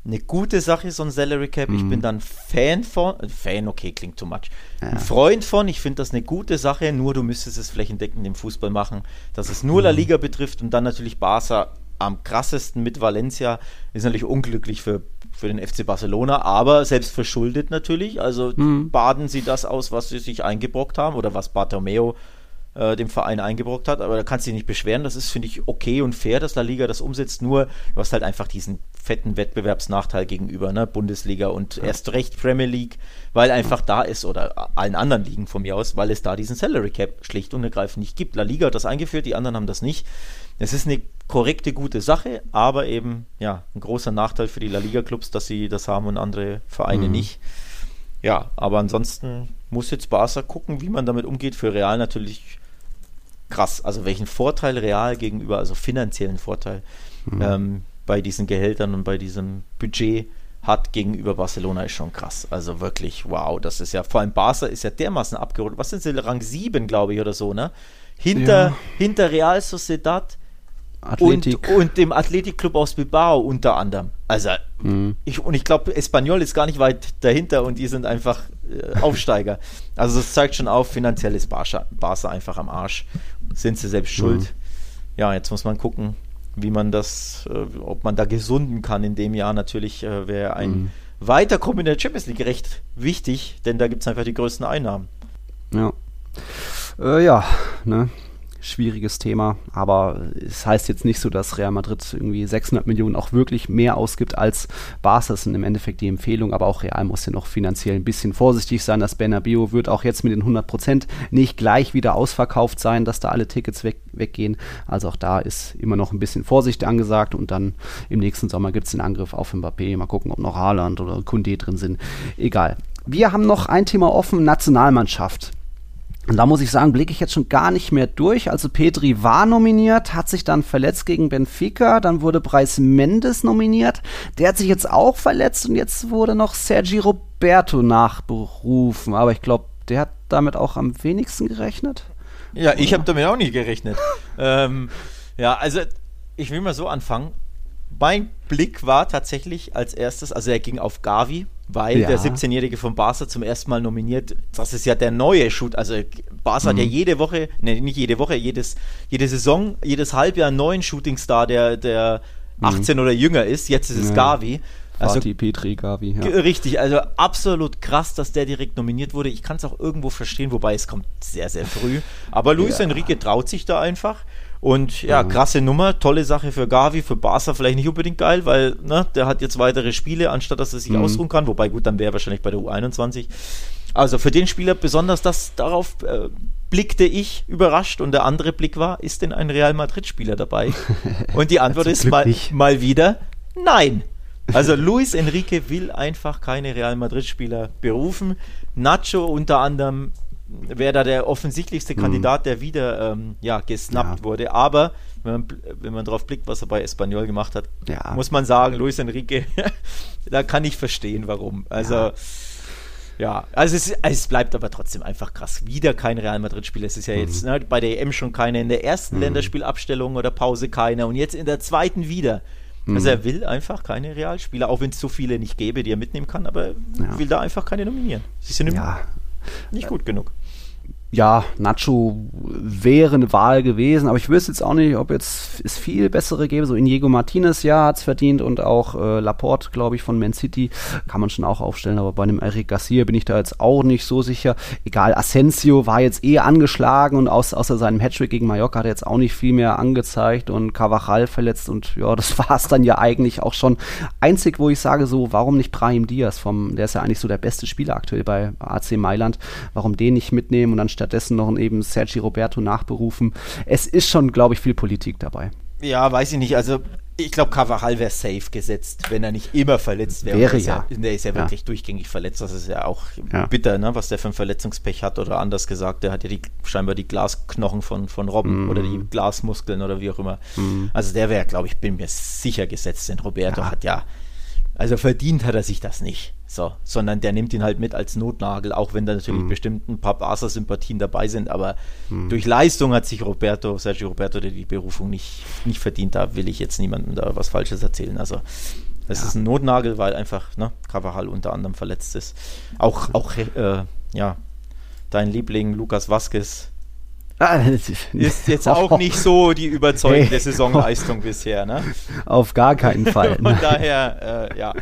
eine gute Sache, so ein Salary Cap. Mhm. Ich bin dann Fan von, äh, Fan, okay, klingt too much. Ja. Ein Freund von, ich finde das eine gute Sache, nur du müsstest es flächendeckend im Fußball machen, dass es nur mhm. La Liga betrifft und dann natürlich Barca am krassesten mit Valencia. Ist natürlich unglücklich für für den FC Barcelona, aber selbst verschuldet natürlich. Also mhm. baden sie das aus, was sie sich eingebrockt haben oder was Bartomeo äh, dem Verein eingebrockt hat. Aber da kannst du dich nicht beschweren. Das ist, finde ich, okay und fair, dass La Liga das umsetzt. Nur du hast halt einfach diesen fetten Wettbewerbsnachteil gegenüber, ne? Bundesliga und ja. erst recht Premier League, weil einfach da ist oder allen anderen Ligen von mir aus, weil es da diesen Salary Cap schlicht und ergreifend nicht gibt. La Liga hat das eingeführt, die anderen haben das nicht. Es ist eine korrekte, gute Sache, aber eben ja ein großer Nachteil für die La Liga-Clubs, dass sie das haben und andere Vereine mhm. nicht. Ja, aber ansonsten muss jetzt Barca gucken, wie man damit umgeht. Für Real natürlich krass. Also welchen Vorteil Real gegenüber, also finanziellen Vorteil mhm. ähm, bei diesen Gehältern und bei diesem Budget hat gegenüber Barcelona ist schon krass. Also wirklich, wow, das ist ja, vor allem Barca ist ja dermaßen abgerundet. Was sind sie, Rang 7, glaube ich, oder so, ne? Hinter, ja. hinter Real Sociedad, Athletik. Und, und dem Athletikclub aus Bilbao unter anderem. Also, mhm. ich, und ich glaube, Espanyol ist gar nicht weit dahinter und die sind einfach äh, Aufsteiger. also, das zeigt schon auf, finanziell ist Barca, Barca einfach am Arsch. Sind sie selbst schuld. Mhm. Ja, jetzt muss man gucken, wie man das, äh, ob man da gesunden kann in dem Jahr. Natürlich äh, wäre ein mhm. Weiterkommen in der Champions League recht wichtig, denn da gibt es einfach die größten Einnahmen. Ja. Äh, ja, ne? Schwieriges Thema, aber es heißt jetzt nicht so, dass Real Madrid irgendwie 600 Millionen auch wirklich mehr ausgibt als Barca. Das sind im Endeffekt die Empfehlung, aber auch Real muss ja noch finanziell ein bisschen vorsichtig sein. Das Bernabeu wird auch jetzt mit den 100 Prozent nicht gleich wieder ausverkauft sein, dass da alle Tickets weg, weggehen. Also auch da ist immer noch ein bisschen Vorsicht angesagt und dann im nächsten Sommer gibt es den Angriff auf Mbappé. Mal gucken, ob noch Haaland oder Kunde drin sind. Egal. Wir haben noch ein Thema offen, Nationalmannschaft. Und da muss ich sagen, blicke ich jetzt schon gar nicht mehr durch. Also Petri war nominiert, hat sich dann verletzt gegen Benfica, dann wurde Bryce Mendes nominiert. Der hat sich jetzt auch verletzt und jetzt wurde noch Sergi Roberto nachberufen. Aber ich glaube, der hat damit auch am wenigsten gerechnet. Ja, ich habe damit auch nicht gerechnet. ähm, ja, also ich will mal so anfangen. Mein Blick war tatsächlich als erstes, also er ging auf Gavi, weil ja. der 17-Jährige von Barca zum ersten Mal nominiert, das ist ja der neue Shoot, also Barca mhm. hat ja mhm. jede Woche, ne, nicht jede Woche, jedes, jede Saison, jedes Halbjahr einen neuen Shootingstar, der, der mhm. 18 oder jünger ist, jetzt ist es ja. Gavi. Also, Fatih Petri, Gavi, ja. Richtig, also absolut krass, dass der direkt nominiert wurde. Ich kann es auch irgendwo verstehen, wobei es kommt sehr, sehr früh. Aber Luis. Enrique traut sich da einfach. Und ja, mhm. krasse Nummer, tolle Sache für Gavi, für Barca vielleicht nicht unbedingt geil, weil ne, der hat jetzt weitere Spiele, anstatt dass er sich mhm. ausruhen kann. Wobei gut, dann wäre er wahrscheinlich bei der U21. Also für den Spieler besonders das, darauf äh, blickte ich überrascht und der andere Blick war, ist denn ein Real Madrid-Spieler dabei? Und die Antwort ist mal, mal wieder, nein. Also Luis Enrique will einfach keine Real Madrid-Spieler berufen. Nacho unter anderem wäre da der offensichtlichste mhm. Kandidat, der wieder ähm, ja, gesnappt ja. wurde. Aber wenn man, wenn man drauf blickt, was er bei Espanyol gemacht hat, ja. muss man sagen, Luis Enrique, da kann ich verstehen, warum. Also. Ja. Ja, also es, es, bleibt aber trotzdem einfach krass. Wieder kein Real Madrid-Spieler. Es ist ja mhm. jetzt ne, bei der EM schon keine, in der ersten mhm. Länderspielabstellung oder Pause keiner und jetzt in der zweiten wieder. Also mhm. Also er will einfach keine Realspieler, auch wenn es so viele nicht gäbe, die er mitnehmen kann, aber ja. will da einfach keine nominieren. Sie sind ja. nicht gut genug ja, Nacho wäre eine Wahl gewesen, aber ich wüsste jetzt auch nicht, ob jetzt es viel bessere gäbe. So Inigo Martinez, ja, hat es verdient und auch äh, Laporte, glaube ich, von Man City kann man schon auch aufstellen, aber bei einem Eric Garcia bin ich da jetzt auch nicht so sicher. Egal, Asensio war jetzt eh angeschlagen und aus, außer seinem Hattrick gegen Mallorca hat er jetzt auch nicht viel mehr angezeigt und Carvajal verletzt und ja, das war es dann ja eigentlich auch schon. Einzig, wo ich sage so, warum nicht Brahim Diaz vom, der ist ja eigentlich so der beste Spieler aktuell bei AC Mailand, warum den nicht mitnehmen und dann stattdessen noch eben Sergi Roberto nachberufen. Es ist schon, glaube ich, viel Politik dabei. Ja, weiß ich nicht. Also ich glaube, Carvajal wäre safe gesetzt, wenn er nicht immer verletzt wäre. Wäre ja. ja. Der ist ja, ja, wirklich durchgängig verletzt. Das ist ja auch ja. bitter, ne, was der für ein Verletzungspech hat. Oder anders gesagt, der hat ja die, scheinbar die Glasknochen von, von Robben mm. oder die Glasmuskeln oder wie auch immer. Mm. Also der wäre, glaube ich, bin mir sicher gesetzt. Denn Roberto hat ja, also verdient hat er sich das nicht. So, sondern der nimmt ihn halt mit als Notnagel, auch wenn da natürlich mhm. bestimmt ein paar Barca-Sympathien dabei sind, aber mhm. durch Leistung hat sich Roberto, Sergio Roberto die Berufung nicht, nicht verdient. Da will ich jetzt niemandem da was Falsches erzählen. Also es ja. ist ein Notnagel, weil einfach ne, Carvajal unter anderem verletzt ist. Auch, auch äh, ja, dein Liebling Lukas Vasquez Ah, ist jetzt auch nicht so die überzeugende hey. Saisonleistung bisher, ne? Auf gar keinen Fall. Von daher, äh, ja,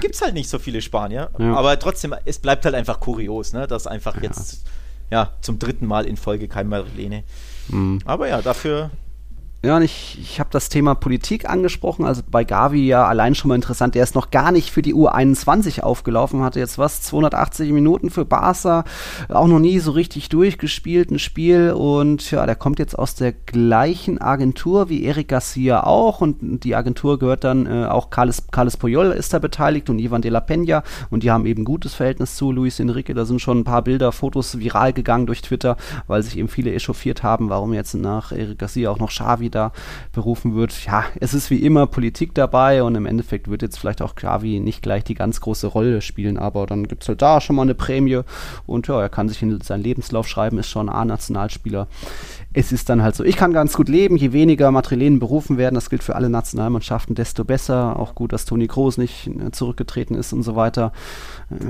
gibt es halt nicht so viele Spanier, ja. aber trotzdem, es bleibt halt einfach kurios, ne? Dass einfach ja. jetzt ja zum dritten Mal in Folge kein Marlene. Mhm. Aber ja, dafür ja, und ich, ich habe das Thema Politik angesprochen. Also bei Gavi ja allein schon mal interessant. Der ist noch gar nicht für die U21 aufgelaufen, hatte jetzt was, 280 Minuten für Barca, auch noch nie so richtig durchgespielt, ein Spiel. Und ja, der kommt jetzt aus der gleichen Agentur wie Eric Garcia auch. Und die Agentur gehört dann äh, auch Carles, Carles Puyol ist da beteiligt und Ivan de la Peña. Und die haben eben gutes Verhältnis zu Luis Enrique. Da sind schon ein paar Bilder, Fotos viral gegangen durch Twitter, weil sich eben viele echauffiert haben, warum jetzt nach Eric Garcia auch noch Xavi da berufen wird. Ja, es ist wie immer Politik dabei und im Endeffekt wird jetzt vielleicht auch Xavi nicht gleich die ganz große Rolle spielen, aber dann gibt es halt da schon mal eine Prämie und ja, er kann sich in seinen Lebenslauf schreiben, ist schon A-Nationalspieler. Es ist dann halt so, ich kann ganz gut leben, je weniger Matrilenen berufen werden, das gilt für alle Nationalmannschaften, desto besser. Auch gut, dass Toni Kroos nicht äh, zurückgetreten ist und so weiter.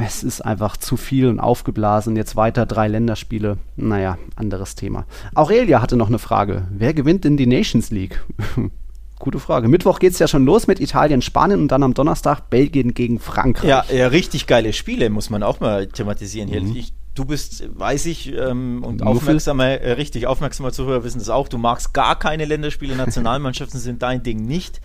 Es ist einfach zu viel und aufgeblasen. Jetzt weiter drei Länderspiele. Naja, anderes Thema. Aurelia hatte noch eine Frage. Wer gewinnt denn die Nations League? Gute Frage. Mittwoch geht es ja schon los mit Italien, Spanien und dann am Donnerstag Belgien gegen Frankreich. Ja, ja richtig geile Spiele, muss man auch mal thematisieren hier. Mhm. Ich, du bist, weiß ich, ähm, und aufmerksamer, äh, richtig, aufmerksamer Zuhörer wissen das auch, du magst gar keine Länderspiele, Nationalmannschaften sind dein Ding nicht.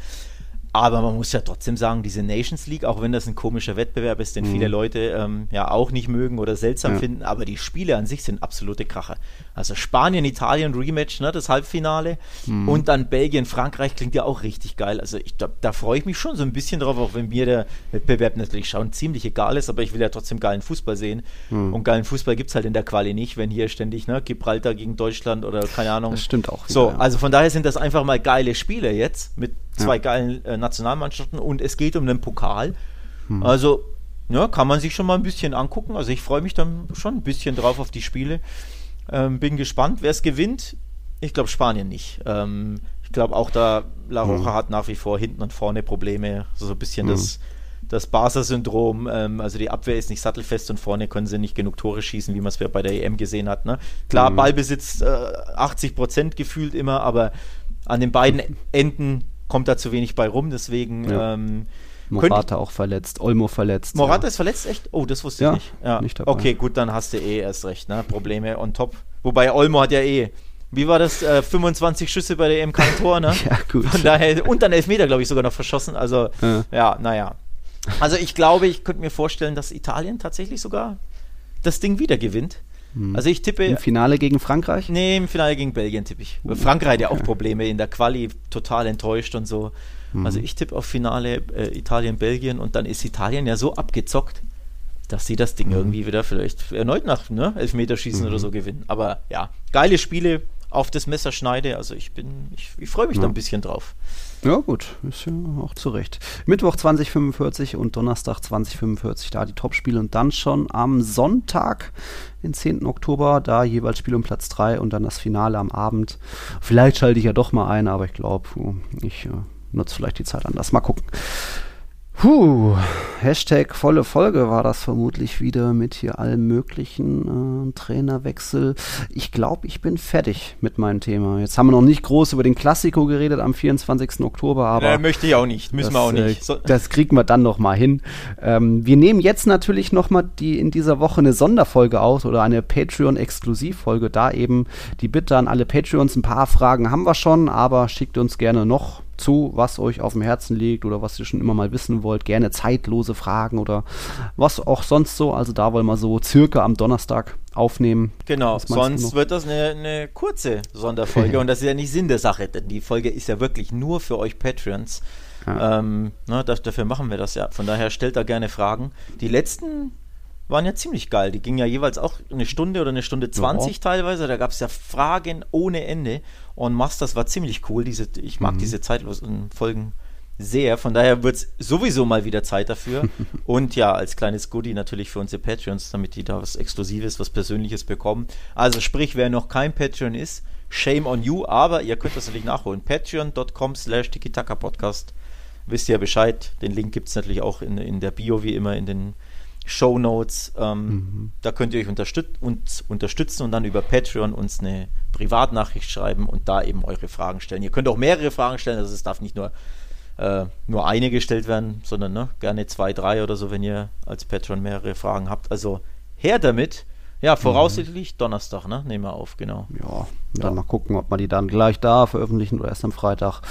Aber man muss ja trotzdem sagen, diese Nations League, auch wenn das ein komischer Wettbewerb ist, den mhm. viele Leute ähm, ja auch nicht mögen oder seltsam ja. finden, aber die Spiele an sich sind absolute Kracher. Also Spanien, Italien, Rematch, ne, das Halbfinale mhm. und dann Belgien, Frankreich klingt ja auch richtig geil. Also ich, da, da freue ich mich schon so ein bisschen drauf, auch wenn mir der Wettbewerb natürlich schon ziemlich egal ist, aber ich will ja trotzdem geilen Fußball sehen. Mhm. Und geilen Fußball gibt es halt in der Quali nicht, wenn hier ständig ne, Gibraltar gegen Deutschland oder keine Ahnung. Das stimmt auch. So, ja. also von daher sind das einfach mal geile Spiele jetzt mit zwei ja. geilen äh, Nationalmannschaften und es geht um den Pokal. Hm. Also, ja, kann man sich schon mal ein bisschen angucken. Also ich freue mich dann schon ein bisschen drauf auf die Spiele. Ähm, bin gespannt, wer es gewinnt. Ich glaube Spanien nicht. Ähm, ich glaube auch da, La Roja hm. hat nach wie vor hinten und vorne Probleme. So, so ein bisschen hm. das, das Barca-Syndrom. Ähm, also die Abwehr ist nicht sattelfest und vorne können sie nicht genug Tore schießen, wie man es bei der EM gesehen hat. Ne? Klar, hm. Ballbesitz äh, 80 Prozent gefühlt immer, aber an den beiden Enden kommt da zu wenig bei rum, deswegen. Ja. Ähm, Morata auch verletzt, Olmo verletzt. Morata ja. ist verletzt, echt? Oh, das wusste ja, ich nicht. Ja, nicht dabei. Okay, gut, dann hast du eh erst recht, ne? Probleme on top. Wobei Olmo hat ja eh. Wie war das? Äh, 25 Schüsse bei der EM, kein Tor, ne? ja, gut. Von daher, und dann Elfmeter, glaube ich, sogar noch verschossen. Also, ja, ja naja. Also, ich glaube, ich könnte mir vorstellen, dass Italien tatsächlich sogar das Ding wieder gewinnt. Hm. Also ich tippe. Im Finale gegen Frankreich? Nee, im Finale gegen Belgien tippe ich. Uh, Frankreich hat ja auch Probleme in der Quali, total enttäuscht und so. Mhm. Also ich tippe auf Finale äh, Italien-Belgien und dann ist Italien ja so abgezockt, dass sie das Ding mhm. irgendwie wieder vielleicht erneut nach ne, Elfmeterschießen mhm. oder so gewinnen. Aber ja, geile Spiele auf das Messer schneide. Also ich bin, ich, ich freue mich ja. da ein bisschen drauf. Ja, gut, ist ja auch zu Recht. Mittwoch 2045 und Donnerstag 2045, da die Topspiele und dann schon am Sonntag, den 10. Oktober, da jeweils Spiel um Platz 3 und dann das Finale am Abend. Vielleicht schalte ich ja doch mal ein, aber ich glaube, ich äh, nutze vielleicht die Zeit anders. Mal gucken. Puh, Hashtag volle Folge war das vermutlich wieder mit hier allem möglichen äh, Trainerwechsel. Ich glaube, ich bin fertig mit meinem Thema. Jetzt haben wir noch nicht groß über den Klassiko geredet am 24. Oktober, aber. Äh, möchte ich auch nicht, müssen das, wir auch nicht. Äh, So, das kriegen wir dann noch mal hin. Ähm, wir nehmen jetzt natürlich noch mal die in dieser Woche eine Sonderfolge aus oder eine Patreon-Exklusivfolge. Da eben die Bitte an alle Patreons. Ein paar Fragen haben wir schon, aber schickt uns gerne noch zu, was euch auf dem Herzen liegt oder was ihr schon immer mal wissen wollt. Gerne zeitlose Fragen oder was auch sonst so. Also da wollen wir so circa am Donnerstag aufnehmen. Genau, sonst wird das eine, eine kurze Sonderfolge und das ist ja nicht Sinn der Sache, denn die Folge ist ja wirklich nur für euch Patreons. Ähm, ne, das, dafür machen wir das ja. Von daher stellt da gerne Fragen. Die letzten waren ja ziemlich geil. Die gingen ja jeweils auch eine Stunde oder eine Stunde 20 teilweise. Da gab es ja Fragen ohne Ende. Und Masters war ziemlich cool. Diese, ich Mhm. mag diese zeitlosen Folgen sehr. Von daher wird es sowieso mal wieder Zeit dafür. Und ja, als kleines Goodie natürlich für unsere Patreons, damit die da was Exklusives, was Persönliches bekommen. Also sprich, wer noch kein Patreon ist, shame on you, aber ihr könnt das natürlich nachholen. Patreon.com slash Podcast. Wisst ihr ja Bescheid. Den Link gibt es natürlich auch in, in der Bio, wie immer in den Show Notes. Ähm, Da könnt ihr euch unterstüt uns unterstützen und dann über Patreon uns eine Privatnachricht schreiben und da eben eure Fragen stellen. Ihr könnt auch mehrere Fragen stellen, also es darf nicht nur, äh, nur eine gestellt werden, sondern ne, gerne zwei, drei oder so, wenn ihr als Patreon mehrere Fragen habt. Also her damit. Ja, voraussichtlich Donnerstag, ne? Nehmen wir auf, genau. Ja, und dann mal gucken, ob wir die dann gleich da veröffentlichen oder erst am Freitag.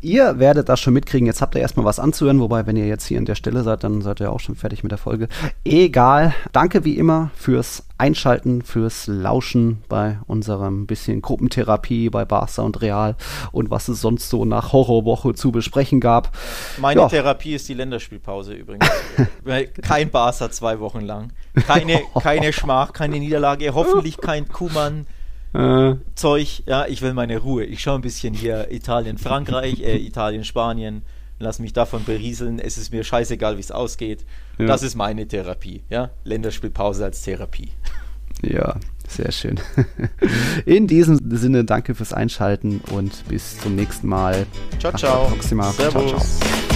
Ihr werdet das schon mitkriegen. Jetzt habt ihr erstmal was anzuhören, wobei, wenn ihr jetzt hier an der Stelle seid, dann seid ihr auch schon fertig mit der Folge. Egal. Danke wie immer fürs Einschalten, fürs Lauschen bei unserem bisschen Gruppentherapie bei Barca und Real und was es sonst so nach Horrorwoche zu besprechen gab. Meine Ja. Therapie ist die Länderspielpause übrigens. Weil kein Barca zwei Wochen lang. Keine, keine Schmach, keine Niederlage, hoffentlich kein Kuhmann. Äh, Zeug, ja, ich will meine Ruhe. Ich schaue ein bisschen hier Italien, Frankreich, äh, Italien, Spanien, lass mich davon berieseln. Es ist mir scheißegal, wie es ausgeht. Ja. Das ist meine Therapie, ja. Länderspielpause als Therapie. ja, sehr schön. In diesem Sinne, danke fürs Einschalten und bis zum nächsten Mal. Ciao, ciao. próxima. Ciao, Servus. ciao.